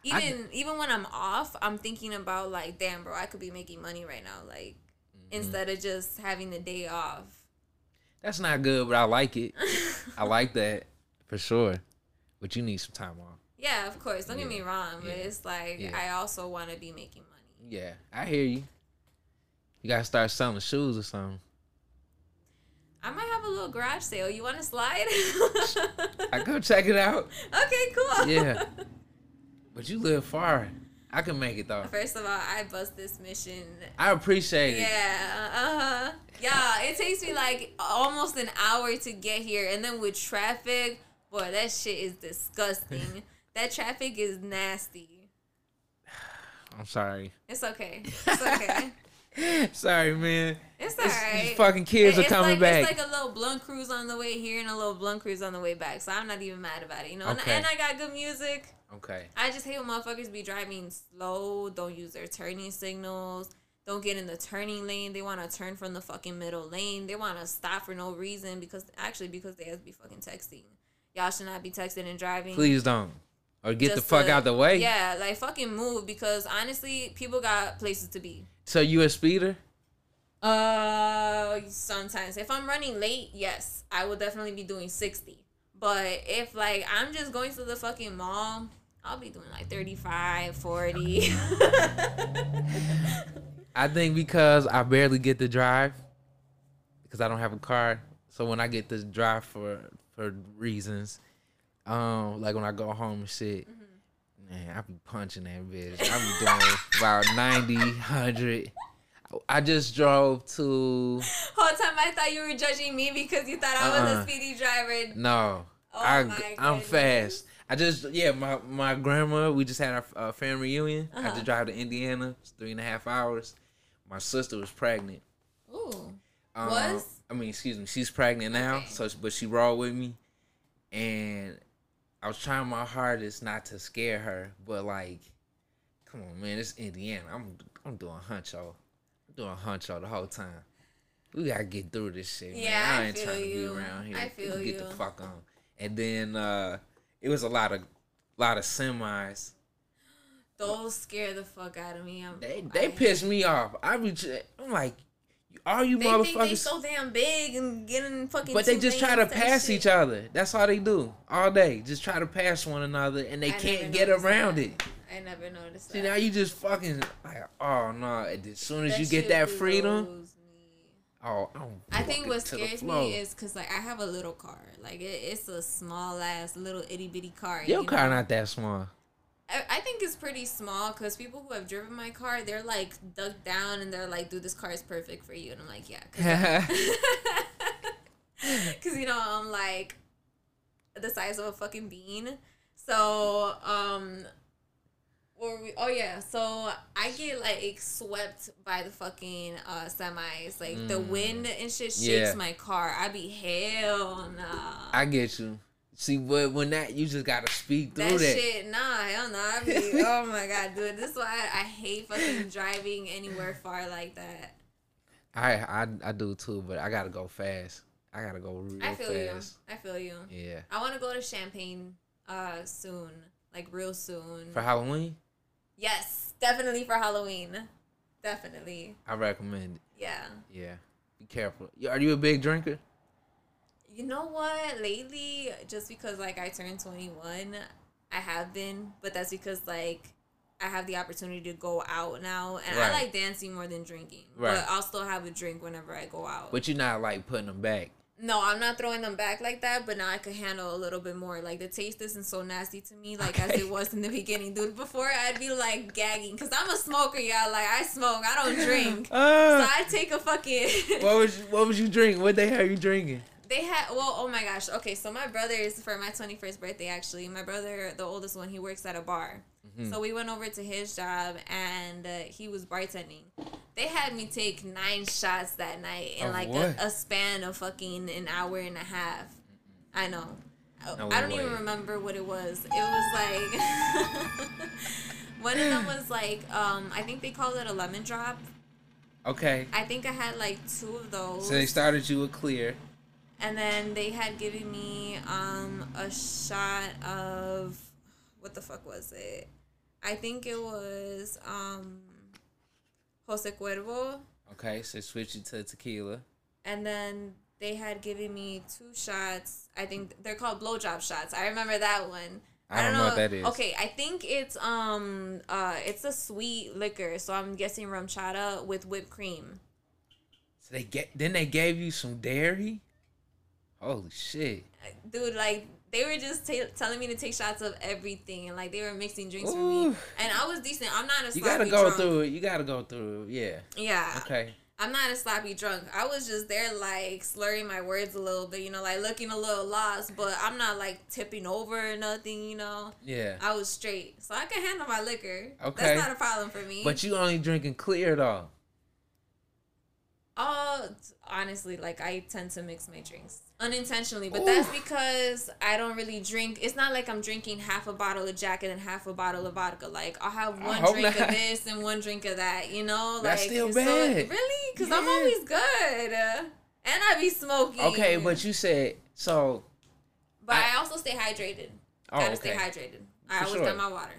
Even even when I'm off, I'm thinking about like, damn, bro, I could be making money right now, like Mm-hmm. instead of just having the day off. That's not good, but I like it. I like that for sure. But you need some time off. Yeah, of course. Don't get me wrong, but yeah, it's like yeah. I also want to be making money. Yeah, I hear you. You gotta start selling shoes or something. I might have a little garage sale. You want to slide? I go check it out. okay, cool. Yeah. But you live far. I can make it though. First of all, I bust this mission. I appreciate it. Yeah, uh huh. Yeah, it takes me like almost an hour to get here, and then with traffic, boy, that shit is disgusting. that traffic is nasty. I'm sorry. It's okay. It's okay. Sorry, man. It's These- alright. These fucking kids are coming like, back. It's like a little blunt cruise on the way here and a little blunt cruise on the way back. So I'm not even mad about it, you know. And- Okay. And, I got good music. Okay. I just hate when motherfuckers be driving slow, don't use their turning signals, don't get in the turning lane. They want to turn from the fucking middle lane. They want to stop for no reason because actually because they have to be fucking texting. Y'all should not be texting and driving. Please don't. Or get the fuck to- out the way. Yeah, like fucking move because honestly, people got places to be. So you a speeder? Uh, sometimes if I'm running late, yes, I will definitely be doing sixty. But if like I'm just going to the fucking mall, I'll be doing like 35, 40. I think because I barely get to drive because I don't have a car. So when I get to drive for for reasons, um, like when I go home and shit, man, I be punching that bitch. I be doing about 90, 100. I just drove to Whole time I thought you were judging me because you thought I was Uh-uh. a speedy driver. no. Oh I I'm fast. I just yeah, my my grandma. We just had our uh, family reunion. I had Uh-huh. to drive to Indiana. It's three and a half hours. My sister was pregnant. Ooh. Um, Was? I mean, excuse me. She's pregnant now, Okay. so but she rolled with me, and I was trying my hardest not to scare her, but like, come on, man, it's Indiana. I'm I'm doing huncho, I'm doing huncho the whole time. We gotta get through this shit, man. Yeah, I ain't feel trying to be around here. I We feel can Get the fuck on. And then uh it was a lot of lot of semis. Those scare the fuck out of me. I'm, They they I- pissed me off. I be, j- I'm like, all you They motherfuckers. think they so damn big and getting fucking. But they just try to pass shit. each other. That's all they do all day. Just try to pass one another, and they I can't get around that. it. I never noticed that. See now you just fucking like oh no. As soon as That you get that freedom. Oh I'm I think what fucking to the scares me is because like I have a little car, like it, it's a small ass little itty bitty car. your you car know? not that small. I, I think it's pretty small because people who have driven my car, they're like dug down and they're like, "Dude, this car is perfect for you," and I'm like, "Yeah," because you know I'm like the size of a fucking bean. So um, we? Oh yeah, so I get like swept by the fucking uh semis, like the wind and shit shakes Mm. Yeah. my car. I be hell nah. I get you. See, but when that you just gotta speak through That, that. shit, nah, hell no. I be, oh my god, dude. This is why I, I hate fucking driving anywhere far like that. I, I I do too, but I gotta go fast. I gotta go real fast. I feel fast. you. I feel you. Yeah. I want to go to Champaign uh soon, like real soon. For Halloween, yes, definitely for Halloween. Definitely. I recommend it. Yeah. Yeah. Be careful. Are you a big drinker? You know what? Lately, just because like I turned 21, I have been, but that's because like I have the opportunity to go out now, and I like dancing more than drinking. Right. But I'll still have a drink whenever I go out. But you're not like putting them back. No, I'm not throwing them back like that, but now I can handle a little bit more. Like the taste isn't so nasty to me, like as it was in the beginning, dude. Before I'd be like gagging, cause I'm a smoker, y'all. Like I smoke, I don't drink. So Uh, I take a fucking. what was what was you drinking? What they have you drinking? They had well, oh my gosh. Okay, so my brother's for my twenty first birthday actually. My brother, the oldest one, he works at a bar. Mm-hmm. So we went over to his job and uh, he was bartending. They had me take nine shots that night in Of like a, a span of fucking an hour and a half. I know. No I don't even remember what it was. It was like one of them was like um I think they called it a lemon drop. Okay. I think I had like two of those. So they started you with clear. And then they had given me um a shot of what the fuck was it? I think it was um Jose Cuervo. Okay, so switch it to tequila. And then they had given me two shots. I think they're called blowjob shots. I remember that one. I don't know what that is. Okay, I think it's um uh it's a sweet liquor, so I'm guessing RumChata with whipped cream. So they get then they gave you some dairy. Holy shit! dude like they were just ta telling me to take shots of everything and like they were mixing drinks for me and i was decent i'm not a You gotta go drunk. through it. You gotta go through it. Yeah. yeah Okay. i'm not a sloppy drunk i was just there like slurring my words a little bit you know like looking a little lost but i'm not like tipping over or nothing you know Yeah. i was straight so i can handle my liquor Okay. that's not a problem for me But you only drinking clear though. Oh, t- honestly, like I tend to mix my drinks unintentionally, but Ooh. that's because I don't really drink. It's not like I'm drinking half a bottle of Jack and then half a bottle of vodka. Like I'll have one drink not. of this and one drink of that. You know, That's like still so- bad. really, because I'm always good, uh, and I be smoking. Okay, but you said so. but I, I- also stay hydrated. Oh, Gotta stay hydrated. I For always sure. got my water.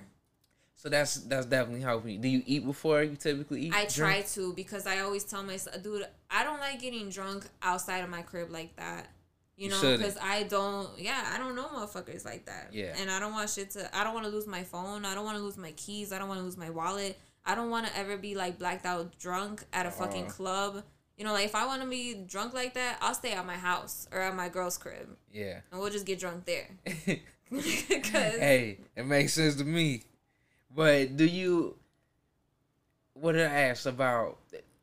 So that's that's definitely helping. Do you eat before you typically eat? I try to because I always tell myself, dude, I don't like getting drunk outside of my crib like that. You You know, because I don't, yeah, I don't know motherfuckers like that. Yeah. And I don't want shit to, I don't want to lose my phone. I don't want to lose my keys. I don't want to lose my wallet. I don't want to ever be like blacked out drunk at a fucking Uh. club. You know, like if I want to be drunk like that, I'll stay at my house or at my girl's crib Yeah. and we'll just get drunk there. Hey, it makes sense to me. But do you? What did I ask about?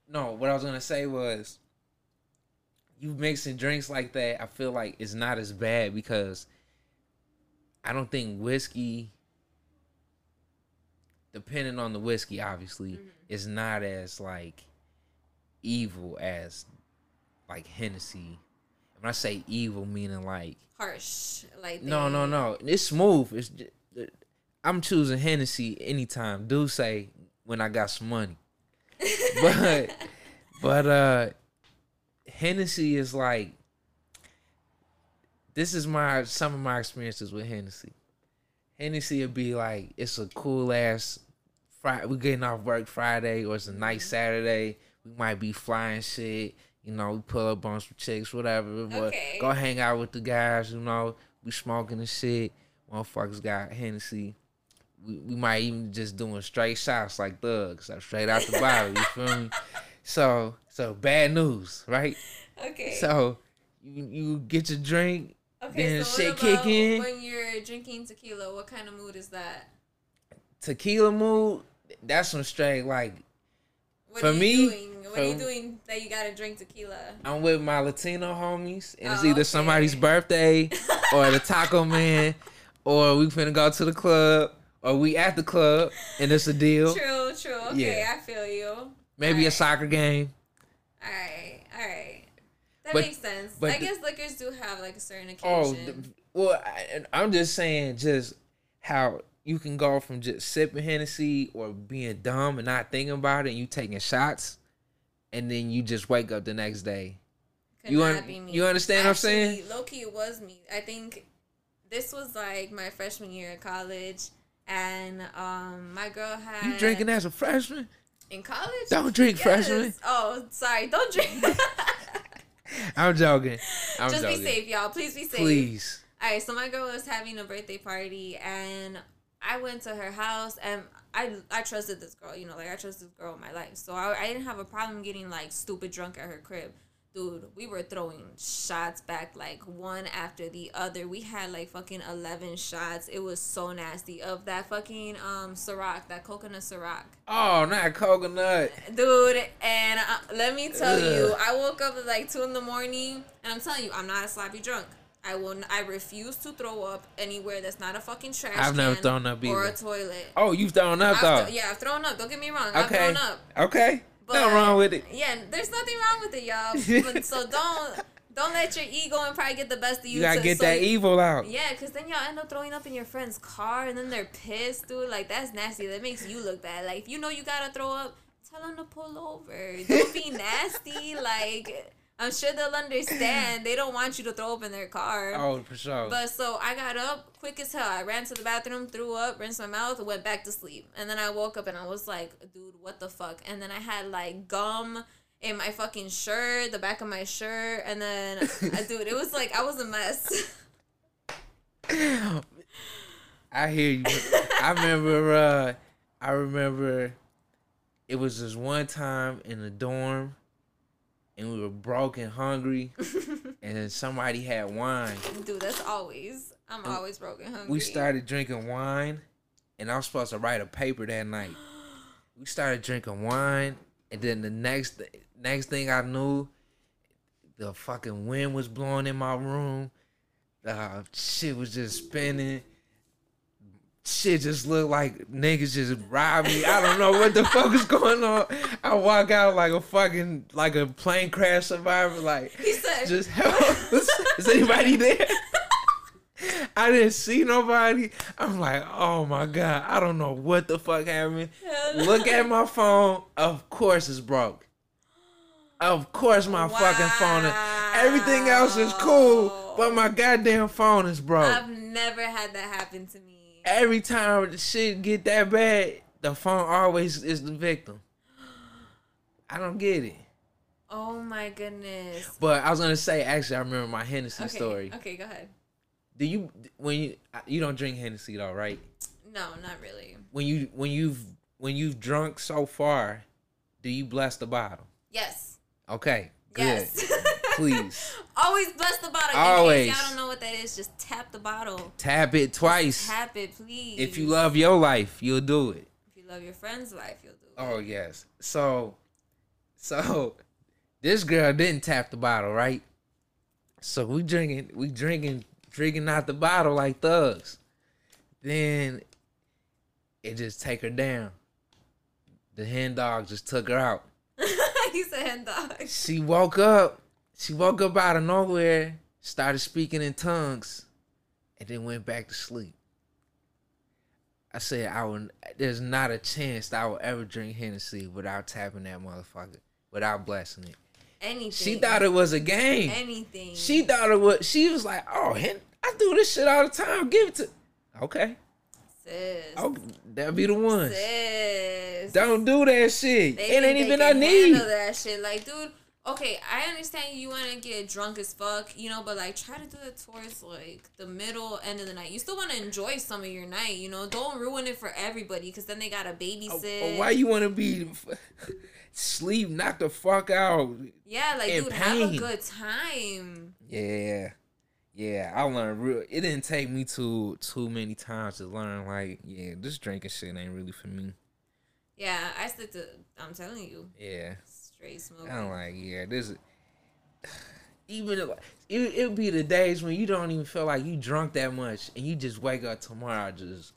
No, what I was gonna say was, you mixing drinks like that. I feel like it's not as bad because I don't think whiskey, depending on the whiskey, obviously, is not as like evil as like Hennessy. When I say evil, meaning like harsh. Like no, they- no, no. It's smooth. It's just, I'm choosing Hennessy anytime. Do say when I got some money, but but uh, Hennessy is like this is my some of my experiences with Hennessy. Hennessy would be like it's a cool ass Friday. We're getting off work Friday or it's a nice mm-hmm. Saturday. We might be flying shit. You know, we pull up on some chicks, whatever. but Okay. Go hang out with the guys. You know, we smoking and shit. Motherfuckers got Hennessy. we, we might even just doing straight shots like thugs, so straight out the bottle. You feel me? So so bad news, right? Okay. So you you get your drink, okay. then so shit kick in. when you're drinking tequila? What kind of mood is that? tequila mood. That's some straight like What For are you me, doing? What are you doing that you gotta drink tequila? I'm with my Latino homies, and it's Oh, either okay. somebody's birthday or the taco man, or we finna go to the club, or we at the club, and it's a deal. True, true. Okay, Yeah. I feel you. Maybe a soccer game. All right, all right. That But- makes sense. I the- guess liquors do have like a certain Oh, occasion. the, well, I, I'm just saying, just how you can go from just sipping Hennessy or being dumb and not thinking about it, and you taking shots, and then you just wake up the next day. Could you not un- be me. you understand what I'm saying? Low key, it was me. I think this was like my freshman year of college, and um, my girl had You drinking as a freshman? In college. Don't drink Yes. freshman. Oh, sorry, don't drink. I'm joking. I'm Just joking. be safe, y'all. Please be safe. Please. All right, so my girl was having a birthday party, and I went to her house, and I I trusted this girl, you know, like I trust this girl in my life, so I, I didn't have a problem getting like stupid drunk at her crib. Dude, we were throwing shots back like one after the other. We had like fucking eleven shots. It was so nasty of that fucking um Ciroc, that coconut Ciroc Oh, not coconut. dude and uh, let me tell you i woke up at like two in the morning and i'm telling you i'm not a sloppy drunk i will n- i refuse to throw up anywhere that's not a fucking trash I've never can thrown up or a toilet Oh, you throwing up I've though? thro- yeah i've thrown up don't get me wrong i've okay. thrown up Okay. But Nothing wrong with it. yeah there's nothing wrong with it y'all but, so don't don't let your ego and pride get the best of you You gotta to- get so that you- evil out. yeah, because then y'all end up throwing up in your friend's car and then they're pissed, dude. Like, that's nasty. That makes you look bad. Like, if you know you gotta throw up, tell them to pull over. Don't be nasty. Like, I'm sure they'll understand. They don't want you to throw up in their car. Oh, for sure. But so I got up quick as hell. I ran to the bathroom, threw up, rinsed my mouth, went back to sleep. And then I woke up and I was like, dude, what the fuck? And then I had like gum in my fucking shirt, the back of my shirt, and then, uh, dude, it was like I was a mess. I hear you. I remember. uh I remember. It was this one time in the dorm, and we were broke and hungry, and then somebody had wine. Dude, that's always. I'm always broken hungry. We started drinking wine, and I was supposed to write a paper that night. We started drinking wine, and then the next next thing I knew, the fucking wind was blowing in my room. Uh, shit was just spinning. Shit just looked like niggas just robbed me. I don't know what the fuck is going on. I walk out like a fucking like a plane crash survivor. Like He said, just help. Is anybody there? I didn't see nobody. I'm like, oh my god, I don't know what the fuck happened. Look at my phone. Of course it's broke. Of course my fucking phone. Is, everything else is cool, but my goddamn phone is broke. I've never had that happen to me. Every time the shit get that bad, the phone always is the victim. I don't get it. Oh my goodness. But I was gonna say, actually, I remember my Hennessy Okay. story. Okay, go ahead. Do you when you you don't drink Hennessy though, right? No, not really. When you when you've when you've drunk so far, do you bless the bottle? Yes. Okay, good. Yes. Please Always bless the bottle. Always. y'all don't know what that is, just tap the bottle. tap it twice. Tap it, please. If you love your life, you'll do it. If you love your friend's life, you'll do it. Oh yes. So, so this girl didn't tap the bottle, right? So we drinking, we drinking, drinking out the bottle like thugs. Then it just take her down. The hen dog just took her out. he said hen dog. She woke up. She woke up out of nowhere, started speaking in tongues, and then went back to sleep. I said, I would. There's not a chance that I will ever drink Hennessy without tapping that motherfucker, without blessing it. Anything. She thought it was a game. anything. She thought it was. She was like, "Oh, Hen- I do this shit all the time. Give it to." Okay, sis. oh, that be the ones. Sis. Don't do that shit. They it ain't even a can need. handle that shit. Like, dude, okay, I understand you want to get drunk as fuck, you know, but like try to do it towards like the middle end of the night. You still want to enjoy some of your night, you know. Don't ruin it for everybody because then they gotta oh, oh, babysit. Why you want to be sleep? Knock the fuck out. Yeah, like dude, have a good time. Yeah, yeah. I learned real. It didn't take me too too many times to learn. Like, yeah, this drinking shit ain't really for me. Yeah, I stick to. I'm telling you, Yeah, straight smoking. I'm like, yeah, this. Is, even if- it it'll be the days when you don't even feel like you drunk that much, and you just wake up tomorrow just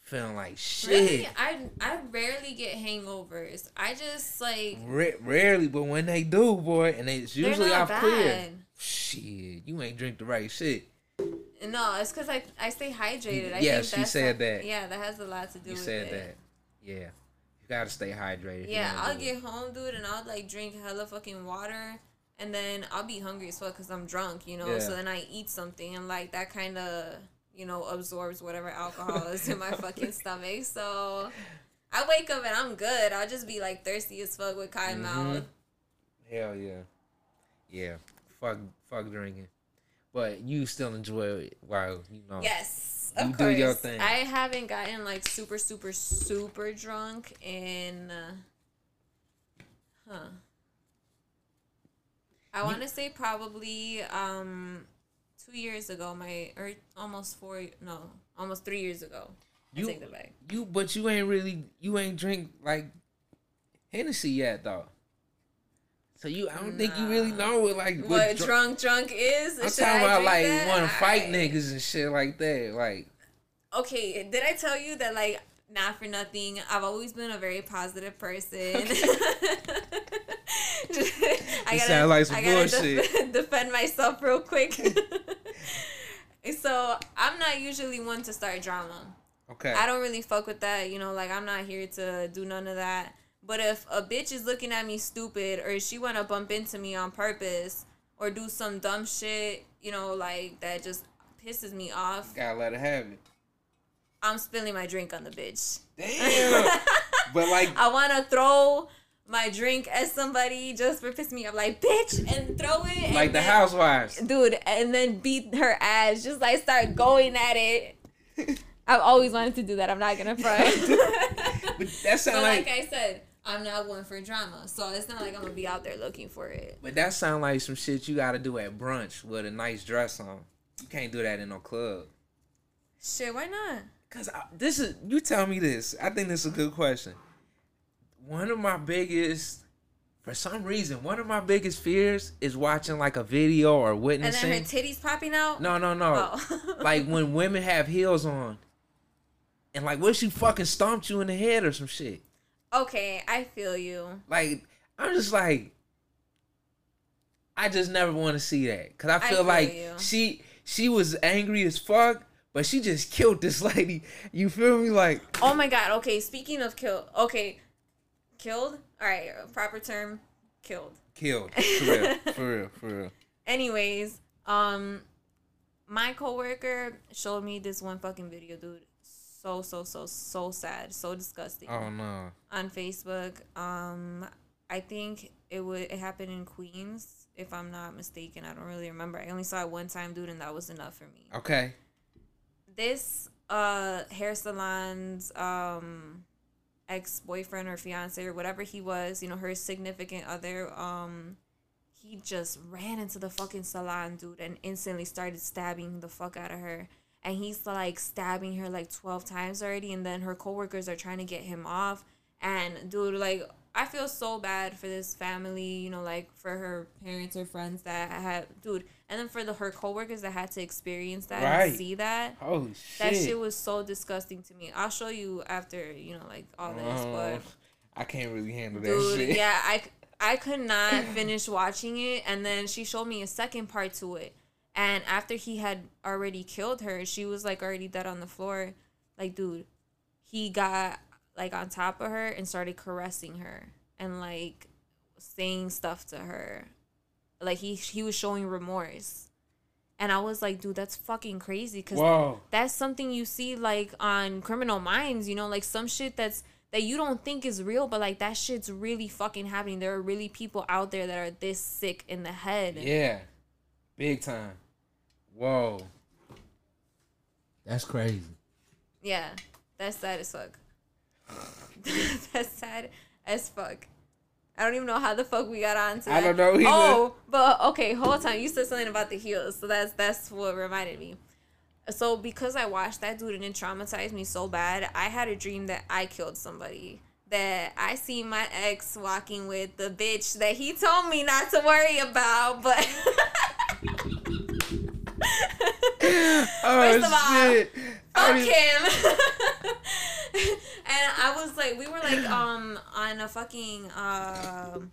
feeling like shit. Really, I I rarely get hangovers. I just like Ra- rarely, but when they do, boy, and it's usually off clear. Shit, you ain't drink the right shit. No, it's because I I stay hydrated. I you that's said that. Yeah, that has a lot to do You with said it. that. Yeah, gotta stay hydrated. Yeah, I'll it. get home, dude, and I'll like drink hella fucking water, and then I'll be hungry as fuck because I'm drunk, you know. Yeah. So then I eat something, and like that kind of you know absorbs whatever alcohol is in my fucking stomach. So I wake up and I'm good. I'll just be like thirsty as fuck with cotton Mhm. mouth. Hell yeah, yeah. Fuck, fuck drinking, but you still enjoy it while you know. Yes, You of do course. your thing. I haven't gotten like super, super, super drunk in, uh, huh. I want to say probably um two years ago, my or almost four, no, almost three years ago. You- I take that back. You, but you ain't really, you ain't drink like Hennessy yet though. So you, I don't think you really know what like What, what dr- drunk drunk is? I'm Should talking I about like that? want to fight Alright. niggas and shit like that. Like, okay, did I tell you that like not for nothing, I've always been a very positive person. I You sound like some I gotta bullshit. def- defend myself real quick. so I'm not usually one to start drama. okay, I don't really fuck with that, you know, like I'm not here to do none of that. But if a bitch is looking at me stupid or she wanna bump into me on purpose or do some dumb shit, you know, like that just pisses me off, gotta let her have it. I'm spilling my drink on the bitch. Damn. but like, I wanna throw my drink at somebody just for pissing me off, like bitch, and throw it. like the then- housewives. dude, and then beat her ass, just like start going at it. I've always wanted to do that. I'm not gonna front. But that sound but like, like I said, I'm not one for drama, so it's not like I'm gonna be out there looking for it. but that sound like some shit you gotta do at brunch with a nice dress on. You can't do that in no club. Shit, why not? Cause I, this is you tell me this. I think this is a good question. One of my biggest, for some reason, one of my biggest fears is watching like a video or witnessing. And then her titties popping out. no, no, no. Oh. like when women have heels on, and like what if she fucking stomped you in the head or some shit. Okay, I feel you. Like I'm just like, I just never want to see that because I feel, feel like you. she she was angry as fuck, but she just killed this lady. You feel me? Like Oh my god. Okay, speaking of kill. Okay, killed. All right, proper term, killed. killed for real, for real, for real. Anyways, um, my coworker showed me this one fucking video, dude. So so so so sad, so disgusting. Oh no. On Facebook, um, I think it would it happened in Queens, if I'm not mistaken. I don't really remember. I only saw it one time, dude, and that was enough for me. Okay. This uh hair salon's um ex boyfriend or fiance or whatever he was, you know, her significant other, um, he just ran into the fucking salon, dude, and instantly started stabbing the fuck out of her. And he's like stabbing her like 12 times already. And then her coworkers are trying to get him off. And dude, like, I feel so bad for this family, you know, like for her parents or friends that had, dude, and then for the her coworkers that had to experience that Right. and see that. Holy shit! That shit. was so disgusting to me. I'll show you after, you know, like all this, Oh, but I can't really handle that dude, shit. yeah, I, I could not finish watching it, and then she showed me a second part to it, and after he had already killed her, she was like already dead on the floor, like dude, he got like on top of her and started caressing her and like saying stuff to her, like he he was showing remorse. And I was like, dude, that's fucking crazy. Cause Whoa. that's something you see like on criminal minds you know like some shit that's that you don't think is real, but like that shit's really fucking happening. There are really people out there that are this sick in the head. Yeah, big time. Whoa, that's crazy. Yeah, that's sad as fuck. that's sad as fuck. I don't even know how the fuck we got on to I don't know either. Oh, but okay, whole time you said something about the heels, so that's that's what reminded me. So because I watched that dude and it traumatized me so bad, I had a dream that I killed somebody. That I see my ex walking with the bitch that he told me not to worry about, but First of all, shit! Fuck him. and I was like, we were like um on a fucking um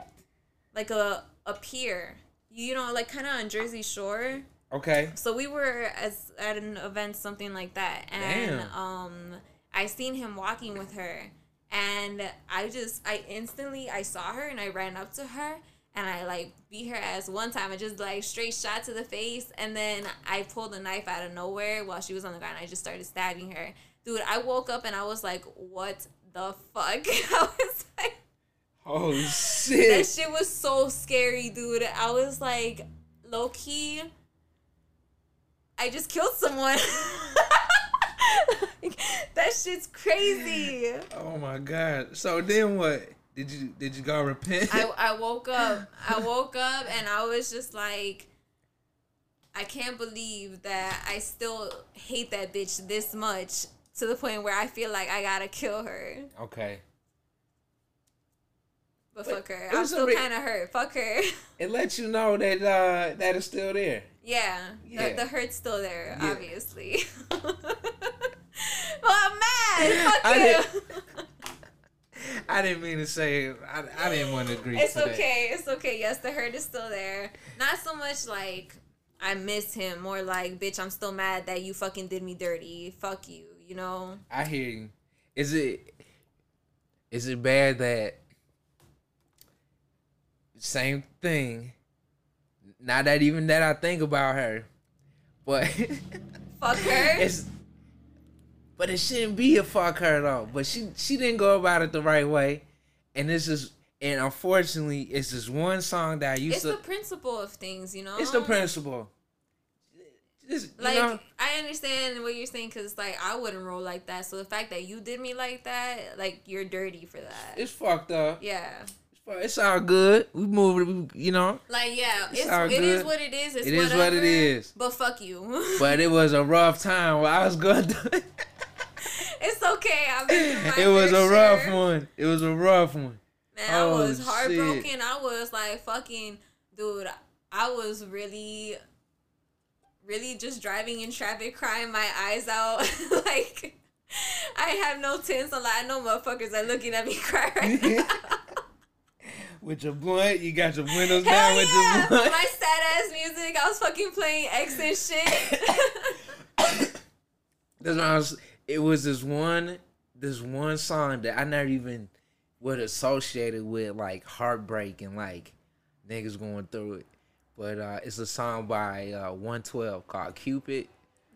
like a a pier, you know, like kind of on Jersey Shore. Okay. So we were as at an event, something like that, and Damn. um, I seen him walking with her, and I just, I instantly, I saw her and I ran up to her and I like beat her ass one time. I just like straight shot to the face, and then I pulled a knife out of nowhere while she was on the ground. I just started stabbing her, dude. I woke up and I was like, what the fuck? I was like. Holy oh, shit. That shit! shit was so scary, dude. I was like, low key, I just killed someone. Like, that shit's crazy. Oh my god! So then what? Did you did you go repent? I, I woke up. I woke up and I was just like, I can't believe that I still hate that bitch this much to the point where I feel like I gotta kill her. okay. But But fuck her. I'm was a still re- kind of hurt. Fuck her. It lets you know that uh that is still there. Yeah, Yeah. The, the hurt's still there, Yeah. obviously. well, I'm mad. Fuck I you. didn't- I didn't mean to say. I, I didn't want to agree. It's to that. okay. It's okay. Yes, the hurt is still there. Not so much like I miss him, more like, bitch, I'm still mad that you fucking did me dirty. Fuck you. You know? I hear you. Is it is it bad that same thing? Not that even that I think about her, but Fuck her. it's but it shouldn't be a fuck her though. But she she didn't go about it the right way, and this is and unfortunately it's this one song that I used It's to. the principle of things, you know. it's the principle. Like know, I understand what you're saying because like I wouldn't roll like that. So the fact that you did me like that, like you're dirty for that. it's fucked up. yeah. It's, all good. We move, you know. Like yeah, It's it's, all it is what it is. It's It is what it whatever, is. But fuck you. But it was a rough time. While I was going through. it's okay. My it was a rough one. It was a rough one. Man, I Oh, was shit. heartbroken. I was like fucking dude. I was really, really just driving in traffic, crying my eyes out. like I have no tints on. Like I know motherfuckers are looking at me cry right now. with your blunt, you got your windows Hell down with yeah! your blunt. My sad ass music. I was fucking playing X and shit. That's why I was. It was this one, this one song that I never even would associate it with like heartbreak and like niggas going through it. But uh, it's a song by uh, 112 called Cupid.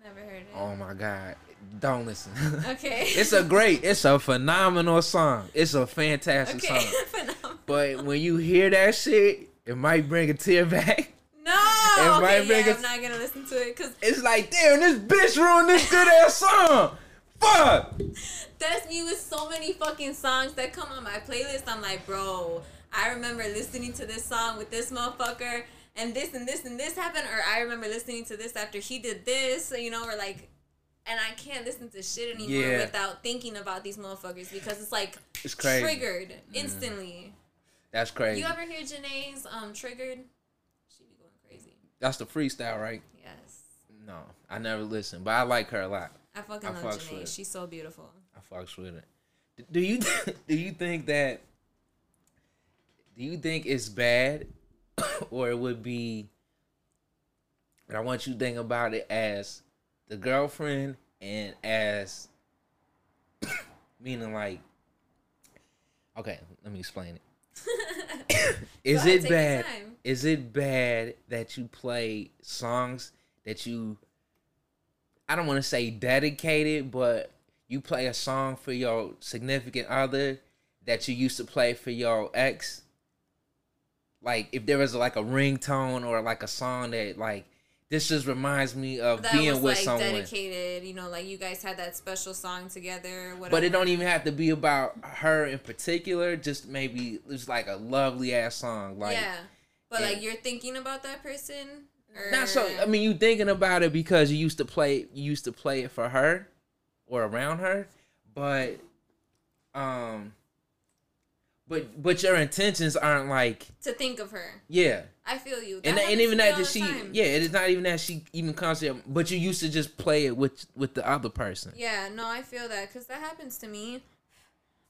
Never heard it. Oh my god, don't listen. Okay. it's a great, it's a phenomenal song. It's a fantastic okay. song. Phenomenal. But when you hear that shit, it might bring a tear back. No. It might Okay, bring yeah, us- I'm not gonna listen to it because It's like, damn, this bitch ruined this good ass song. Fuck. That's me with so many fucking songs that come on my playlist. I'm like, bro, I remember listening to this song with this motherfucker, and this and this and this happened, or I remember listening to this after he did this, you know, or like, and I can't listen to shit anymore Yeah. without thinking about these motherfuckers because it's like It's crazy. triggered instantly. That's crazy. You ever hear Jhené's um triggered? She be going crazy. That's the freestyle, right? Yes, No, I never listened, but I like her a lot. I fucking I love Jhené. She's so beautiful. I fucks with it. Do you do you think that? Do you think it's bad, or it would be? And I want you to think about it as the girlfriend and as meaning like. Okay, let me explain it. Is ahead, it bad? Is it bad that you play songs that you I don't want to say dedicated, but you play a song for your significant other that you used to play for your ex? Like if there was like a ringtone or like a song that like this just reminds me of that being was with like someone. dedicated. You know, like you guys had that special song together. Whatever. But it don't even have to be about her in particular. Just maybe it's like a lovely ass song. Like yeah, but yeah. like you're thinking about that person. Not so. I mean, you thinking about it because you used to play. You used to play it for her, or around her, but um, but but your intentions aren't like to think of her. yeah. I feel you. That And, and even that that she time. yeah it is not even that she even here but you used to just play it with with the other person Yeah, no, I feel that because that happens to me,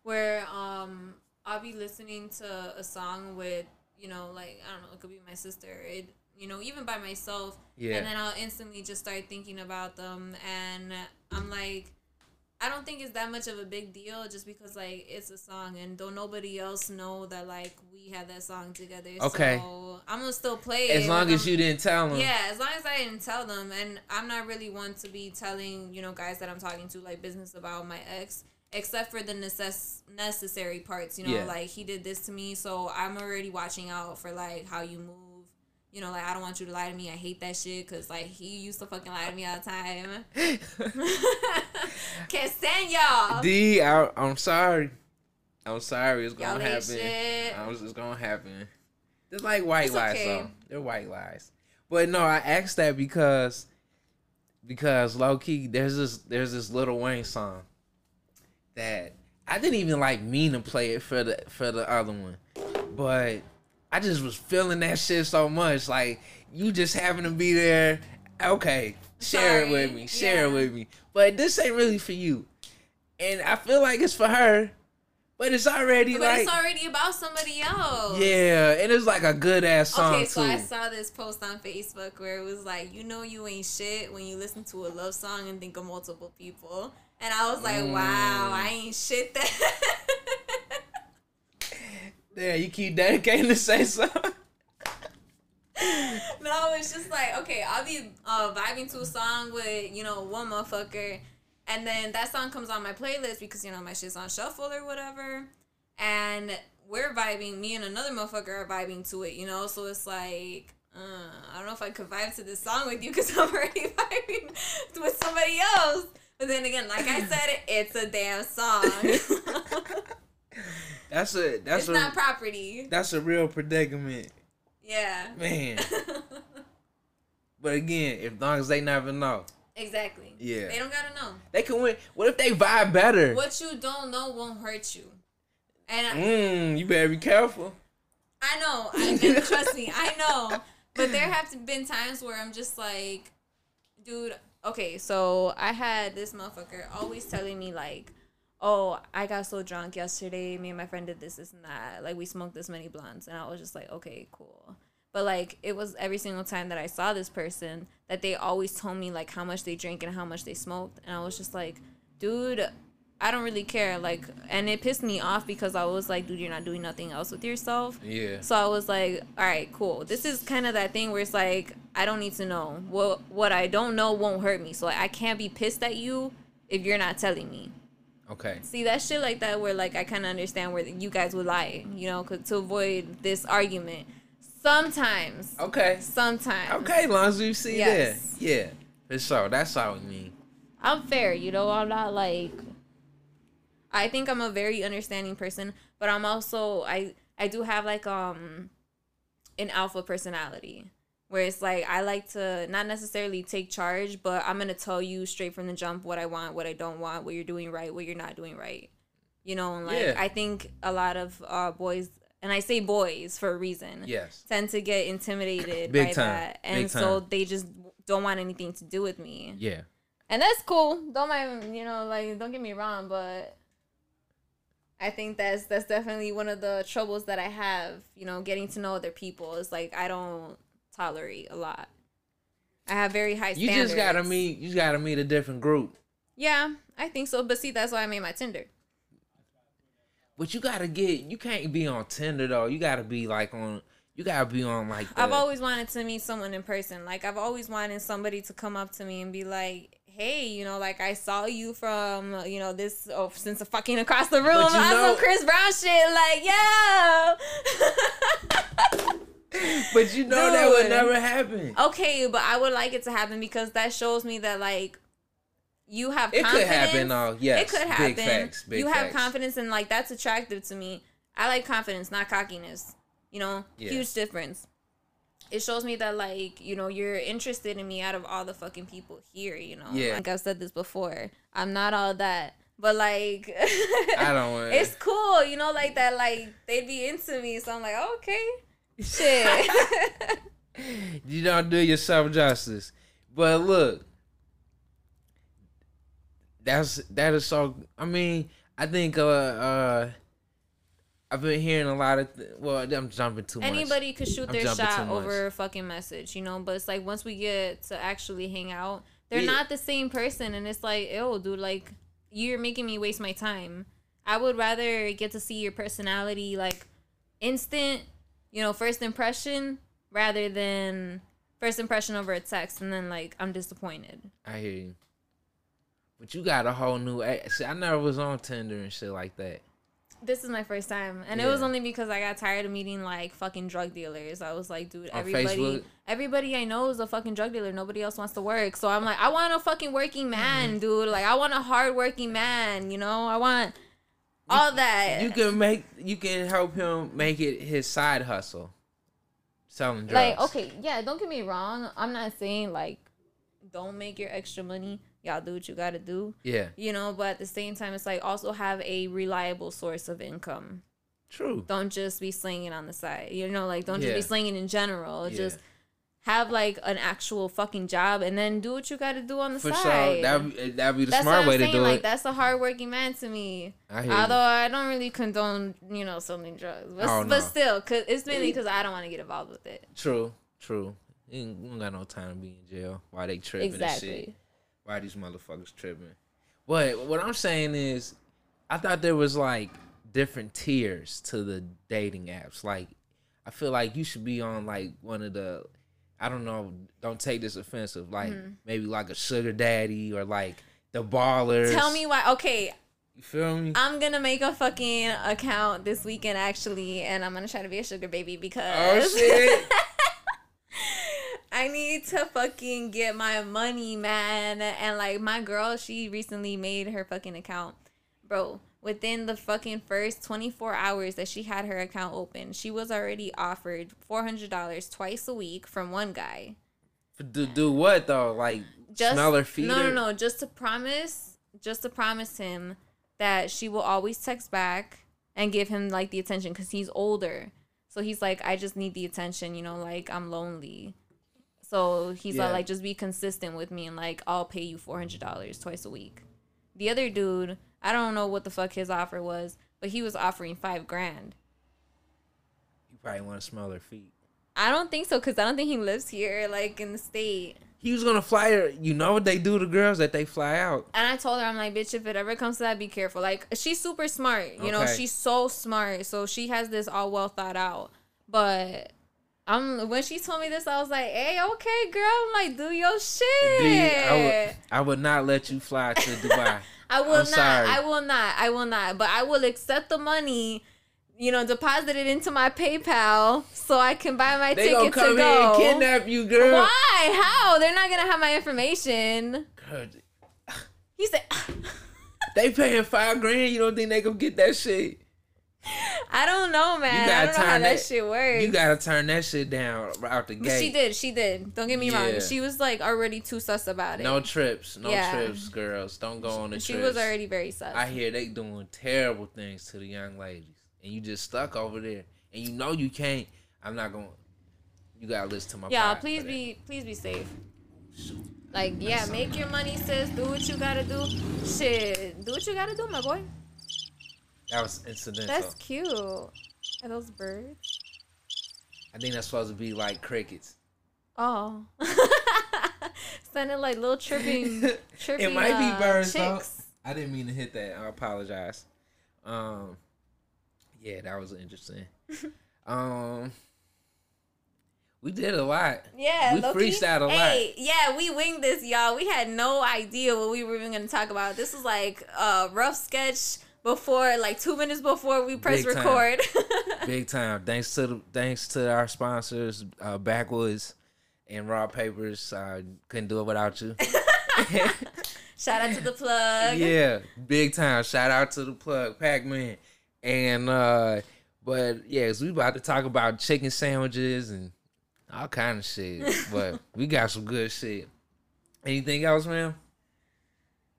where um I'll be listening to a song with you know like I don't know it could be my sister it you know even by myself Yeah. and then I'll instantly just start thinking about them and I'm like I don't think it's that much of a big deal just because like it's a song and don't nobody else know that like we had that song together. Okay. So I'm gonna still play it. as long as I'm- you didn't tell them yeah, as long as I didn't tell them, and I'm not really one to be telling you know guys that I'm talking to like business about my ex, except for the necess- necessary parts. You know, Yeah. like he did this to me, so I'm already watching out for like how you move. You know, like I don't want you to lie to me. I hate that shit because like he used to fucking lie to me all the time. Can't stand y'all. D, I, I'm sorry. I'm sorry. It's gonna happen. shit. I was it's gonna happen. It's like white It's lies, okay. though. They're white lies. But no, I asked that because because low key, there's this there's this Lil Wayne song that I didn't even like mean to play it for the for the other one, but I just was feeling that shit so much. Like you just having to be there. Okay, share it with me. Share it with me. But this ain't really for you, and I feel like it's for her. But it's already But like it's already about somebody else. yeah, and it's like a good ass song Okay, so too. I saw this post on Facebook where it was like, you know, you ain't shit when you listen to a love song and think of multiple people. And I was like, wow, Mm. I ain't shit that. yeah, you keep dedicating to say something. no, it's just like, okay, I'll be uh, vibing to a song with, you know, one motherfucker. And then that song comes on my playlist because, you know, my shit's on shuffle or whatever. And we're vibing, me and another motherfucker are vibing to it, you know? So it's like, uh, I don't know if I could vibe to this song with you because I'm already vibing with somebody else. But then again, like I said, it's a damn song. That's a that's it's a not property. that's a real predicament, Yeah. man. But again, if long as they never know, exactly. Yeah. They don't gotta know. they can win. What if they vibe better? What you don't know won't hurt you. And I, Mm, you better be careful. I know, I trust me, I know. But there have been times where I'm just like, dude, okay, so I had this motherfucker always telling me like, oh, I got so drunk yesterday. Me and my friend did this, this, and that. Like we smoked this many blunts, and I was just like, okay, cool. But like it was every single time that I saw this person that they always told me like how much they drank and how much they smoked, and I was just like, dude, I don't really care. Like, and it pissed me off because I was like, dude, you're not doing nothing else with yourself. Yeah. So I was like, all right, cool. This is kind of that thing where it's like, I don't need to know. What what I don't know won't hurt me. So like, I can't be pissed at you if you're not telling me. Okay. See that shit like that where like I kind of understand where you guys would lie, you know, 'cause- to avoid this argument. Sometimes, Okay. sometimes. Okay. Long as you see Yes. that. Yeah. For sure. That's all I mean. I'm fair, you know. I'm not like. I think I'm a very understanding person, but I'm also I I do have like um, an alpha personality where it's like I like to not necessarily take charge, but I'm gonna tell you straight from the jump what I want, what I don't want, what you're doing right, what you're not doing right. You know, and like Yeah. I think a lot of uh, boys, and I say boys for a reason, Yes. tend to get intimidated by time. that, and Big so time. they just don't want anything to do with me Yeah. and that's cool. Don't mind, you know, like don't get me wrong, but I think that's that's definitely one of the troubles that I have. You know, getting to know other people is like I don't tolerate a lot. I have very high You just gotta meet. You gotta meet a different group. Yeah, I think so. But see, that's why I made my Tinder. But you gotta get. You can't be on Tinder though. You gotta be like on. You gotta be on like. The, I've always wanted to meet someone in person. Like I've always wanted somebody to come up to me and be like, hey, you know, like I saw you from, you know, this oh, since the fucking across the room on some Chris Brown shit, like yo. But you know that would never happen. okay, but I would like it to happen because that shows me that like you have It could confidence. happen, though. Yes, it could big happen. facts, big you have facts. confidence and like that's attractive to me. I like confidence, not cockiness. You know, Yeah. huge difference. It shows me that like you know you're interested in me out of all the fucking people here. You know, Yeah. like I've said this before. I'm not all that, but like I don't want. it's cool. You know, like that. Like they'd be into me, so I'm like, okay, shit. you don't do yourself justice. But look, that's that is so. I mean, I think uh uh, I've been hearing a lot of. Th- well, I'm jumping too much. Anybody could shoot I'm their shot over a fucking message, you know. But it's like once we get to actually hang out, they're Yeah. not the same person, and it's like, oh, dude, like you're making me waste my time. I would rather get to see your personality, like instant, you know, first impression, rather than first impression over a text, and then like I'm disappointed. I hear you. But you got a whole new. See, I never was on Tinder and shit like that. This is my first time, and it was only because I got tired of meeting like fucking drug dealers. I was like, dude, On everybody, Facebook? everybody I know is a fucking drug dealer. Nobody else wants to work, so I'm like, I want a fucking working man, mm-hmm. dude. Like, I want a hard working man. You know, I want all that. You can make. You can help him make it his side hustle. Selling drugs. like, okay, yeah. Don't get me wrong. I'm not saying like, don't make your extra money. Y'all do what you gotta do. Yeah. You know, but at the same time, it's like also have a reliable source of income. True. don't just be slinging on the side. You know, like don't just be slinging in general. Yeah. Just have like an actual fucking job and then do what you got to do on the For side. sure. That'd, that'd be the that's smart what I'm way to saying. do like it. that's a hardworking man to me. I hear Although you. I don't really condone, you know, selling drugs, but, Oh, but no. still, cause it's mainly because I don't want to get involved with it. True. True. You don't got no time to be in jail Why they tripping and shit. Exactly. Why these motherfuckers tripping? But what I'm saying is, I thought there was like different tiers to the dating apps. Like, I feel like you should be on like one of the, I don't know, don't take this offensive, like Mm-hmm. maybe like a sugar daddy or like the ballers. Tell me why. Okay, you feel me? I'm gonna make a fucking account this weekend actually, and I'm gonna try to be a sugar baby because oh shit! I need to fucking get my money, man. And like my girl, she recently made her fucking account. Bro, within the fucking first 24 hours that she had her account open, she was already offered $400 twice a week from one guy. do do what though? Like Just smell her feet? No, no, no, just to promise, just to promise him that she will always text back and give him like the attention cuz he's older. So he's like I just need the attention, you know, like I'm lonely. So he's Yeah. like, just be consistent with me and like I'll pay you four hundred dollars twice a week. The other dude, I don't know what the fuck his offer was, but he was offering five grand. You probably want to smell her feet. I don't think so because I don't think he lives here, like in the state. He was gonna fly her. You know what they do to girls that they fly out. And I told her, I'm like, bitch, if it ever comes to that, be careful. Like, she's super smart. You know, she's so smart. So she has this all well thought out. But I'm when she told me this, I was like, hey, okay, girl. I'm like, do your shit. I would, I would not let you fly to Dubai. I will I'm not. sorry. I will not. I will not. But I will accept the money. You know, deposit it into my PayPal so I can buy my they gonna ticket to come here go. and kidnap you, girl. Why? How? They're not gonna have my information. Girl, He said, They paying five grand. You don't think they gonna get that shit? I don't know, man. I gotta don't know how that, that- shit works. You gotta turn that shit down out the But gate. she did. She did. Don't get me Yeah. wrong. She was like already too sus about it. No trips, no Yeah. trips, girls. Don't go on the she trips. She was already very sus. I hear they doing terrible things to the young ladies, and you just stuck over there, and you know you can't. I'm not going. to You gotta listen to my. yeah, please be please be safe. Like, yeah, make your money, sis. Do what you gotta do. Shit, do what you gotta do, my boy. That was incidental. That's cute. Are those birds? I think that's supposed to be like crickets. Oh, sounded like little tripping, tripping. it might be uh, birds. though. I didn't mean to hit that. I apologize. Um, yeah, that was interesting. um, We did a lot. Yeah, We freestyled a lot. Yeah, we winged this, y'all. We had no idea what we were even gonna talk about. This was like a rough sketch before, like two minutes before we press Big time. record. Big time. Thanks to the thanks to our sponsors, uh, Backwoods and Raw Papers. Uh, couldn't do it without you. Shout out to the plug. yeah, big time. Shout out to the plug, Pac Man. And uh but yeah, so we about to talk about chicken sandwiches and all kind of shit. but we got some good shit. Anything else, man?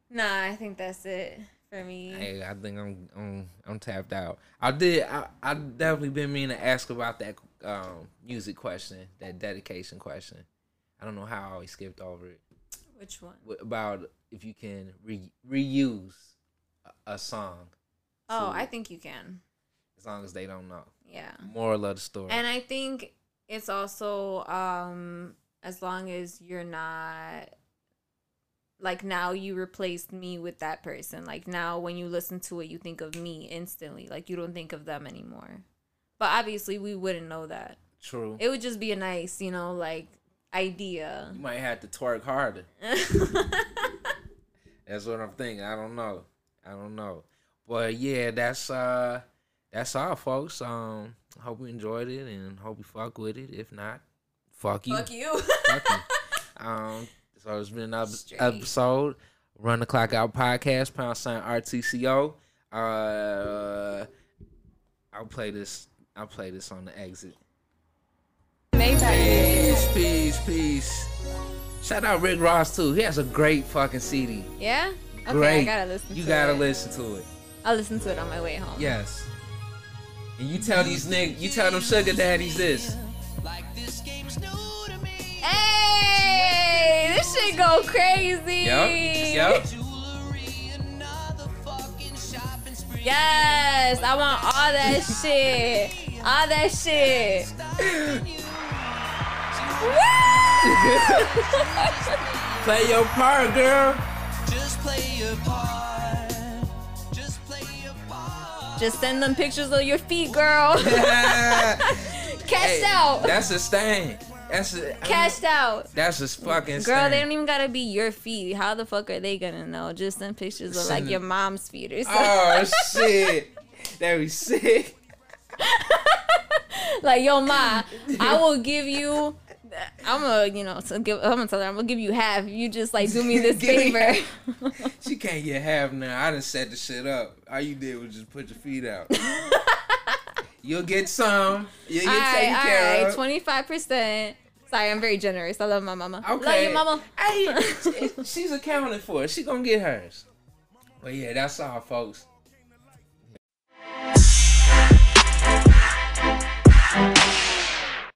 Nah, I think that's it for me. Hey, I think I'm I'm I'm tapped out. I did I I definitely been meaning to ask about that um music question, that dedication question. I don't know how I always skipped over it. Which one? What about if you can re- reuse a, a song Oh, I think you can. as long as they don't know. Yeah. Moral of the story. And I think it's also um as long as you're not like now you replaced me with that person. Like now when you listen to it you think of me instantly. Like you don't think of them anymore. But obviously we wouldn't know that. True. It would just be a nice, you know, like idea. you might have to twerk harder. That's what I'm thinking. I don't know. I don't know. But yeah, that's uh that's all folks. Um hope you enjoyed it and hope you fuck with it. If not, fuck you. Fuck you. Fuck you. Um so it's been another Straight. episode. Run the Clock Out Podcast, pound sign RTCO. Uh I'll play this I'll play this on the exit. Peace, peace, peace. Shout out Rick Ross too. He has a great fucking CD. yeah? Okay, Great. I gotta listen You to gotta it. listen to it. I'll listen to it on my way home. Yes. And you tell these niggas, you tell them sugar daddies this. Hey, this shit go crazy. Yep. Yep. Yes, I want all that shit. All that shit. Play your part, girl. Just play your part. Just play your part. Just send them pictures of your feet, girl. Cashed Hey, out. That's a stain. That's a Cashed out. That's a fucking Girl, stain. they don't even gotta be your feet. How the fuck are they gonna know? Just send pictures of like your mom's feet or oh, something. Oh shit. That be sick. like, yo, ma, I will give you. I'm gonna, you know, so give, I'm gonna tell her I'm gonna give you half. You just like do me this me favor. She can't get half now. I done set the shit up. All you did was just put your feet out. You'll get some. You'll All get right, taken all care right, of. twenty five percent. Sorry, I'm very generous. I love my mama. Okay. Love you, mama. Hey, she's accounted for. She gonna get hers. But yeah, that's all, folks.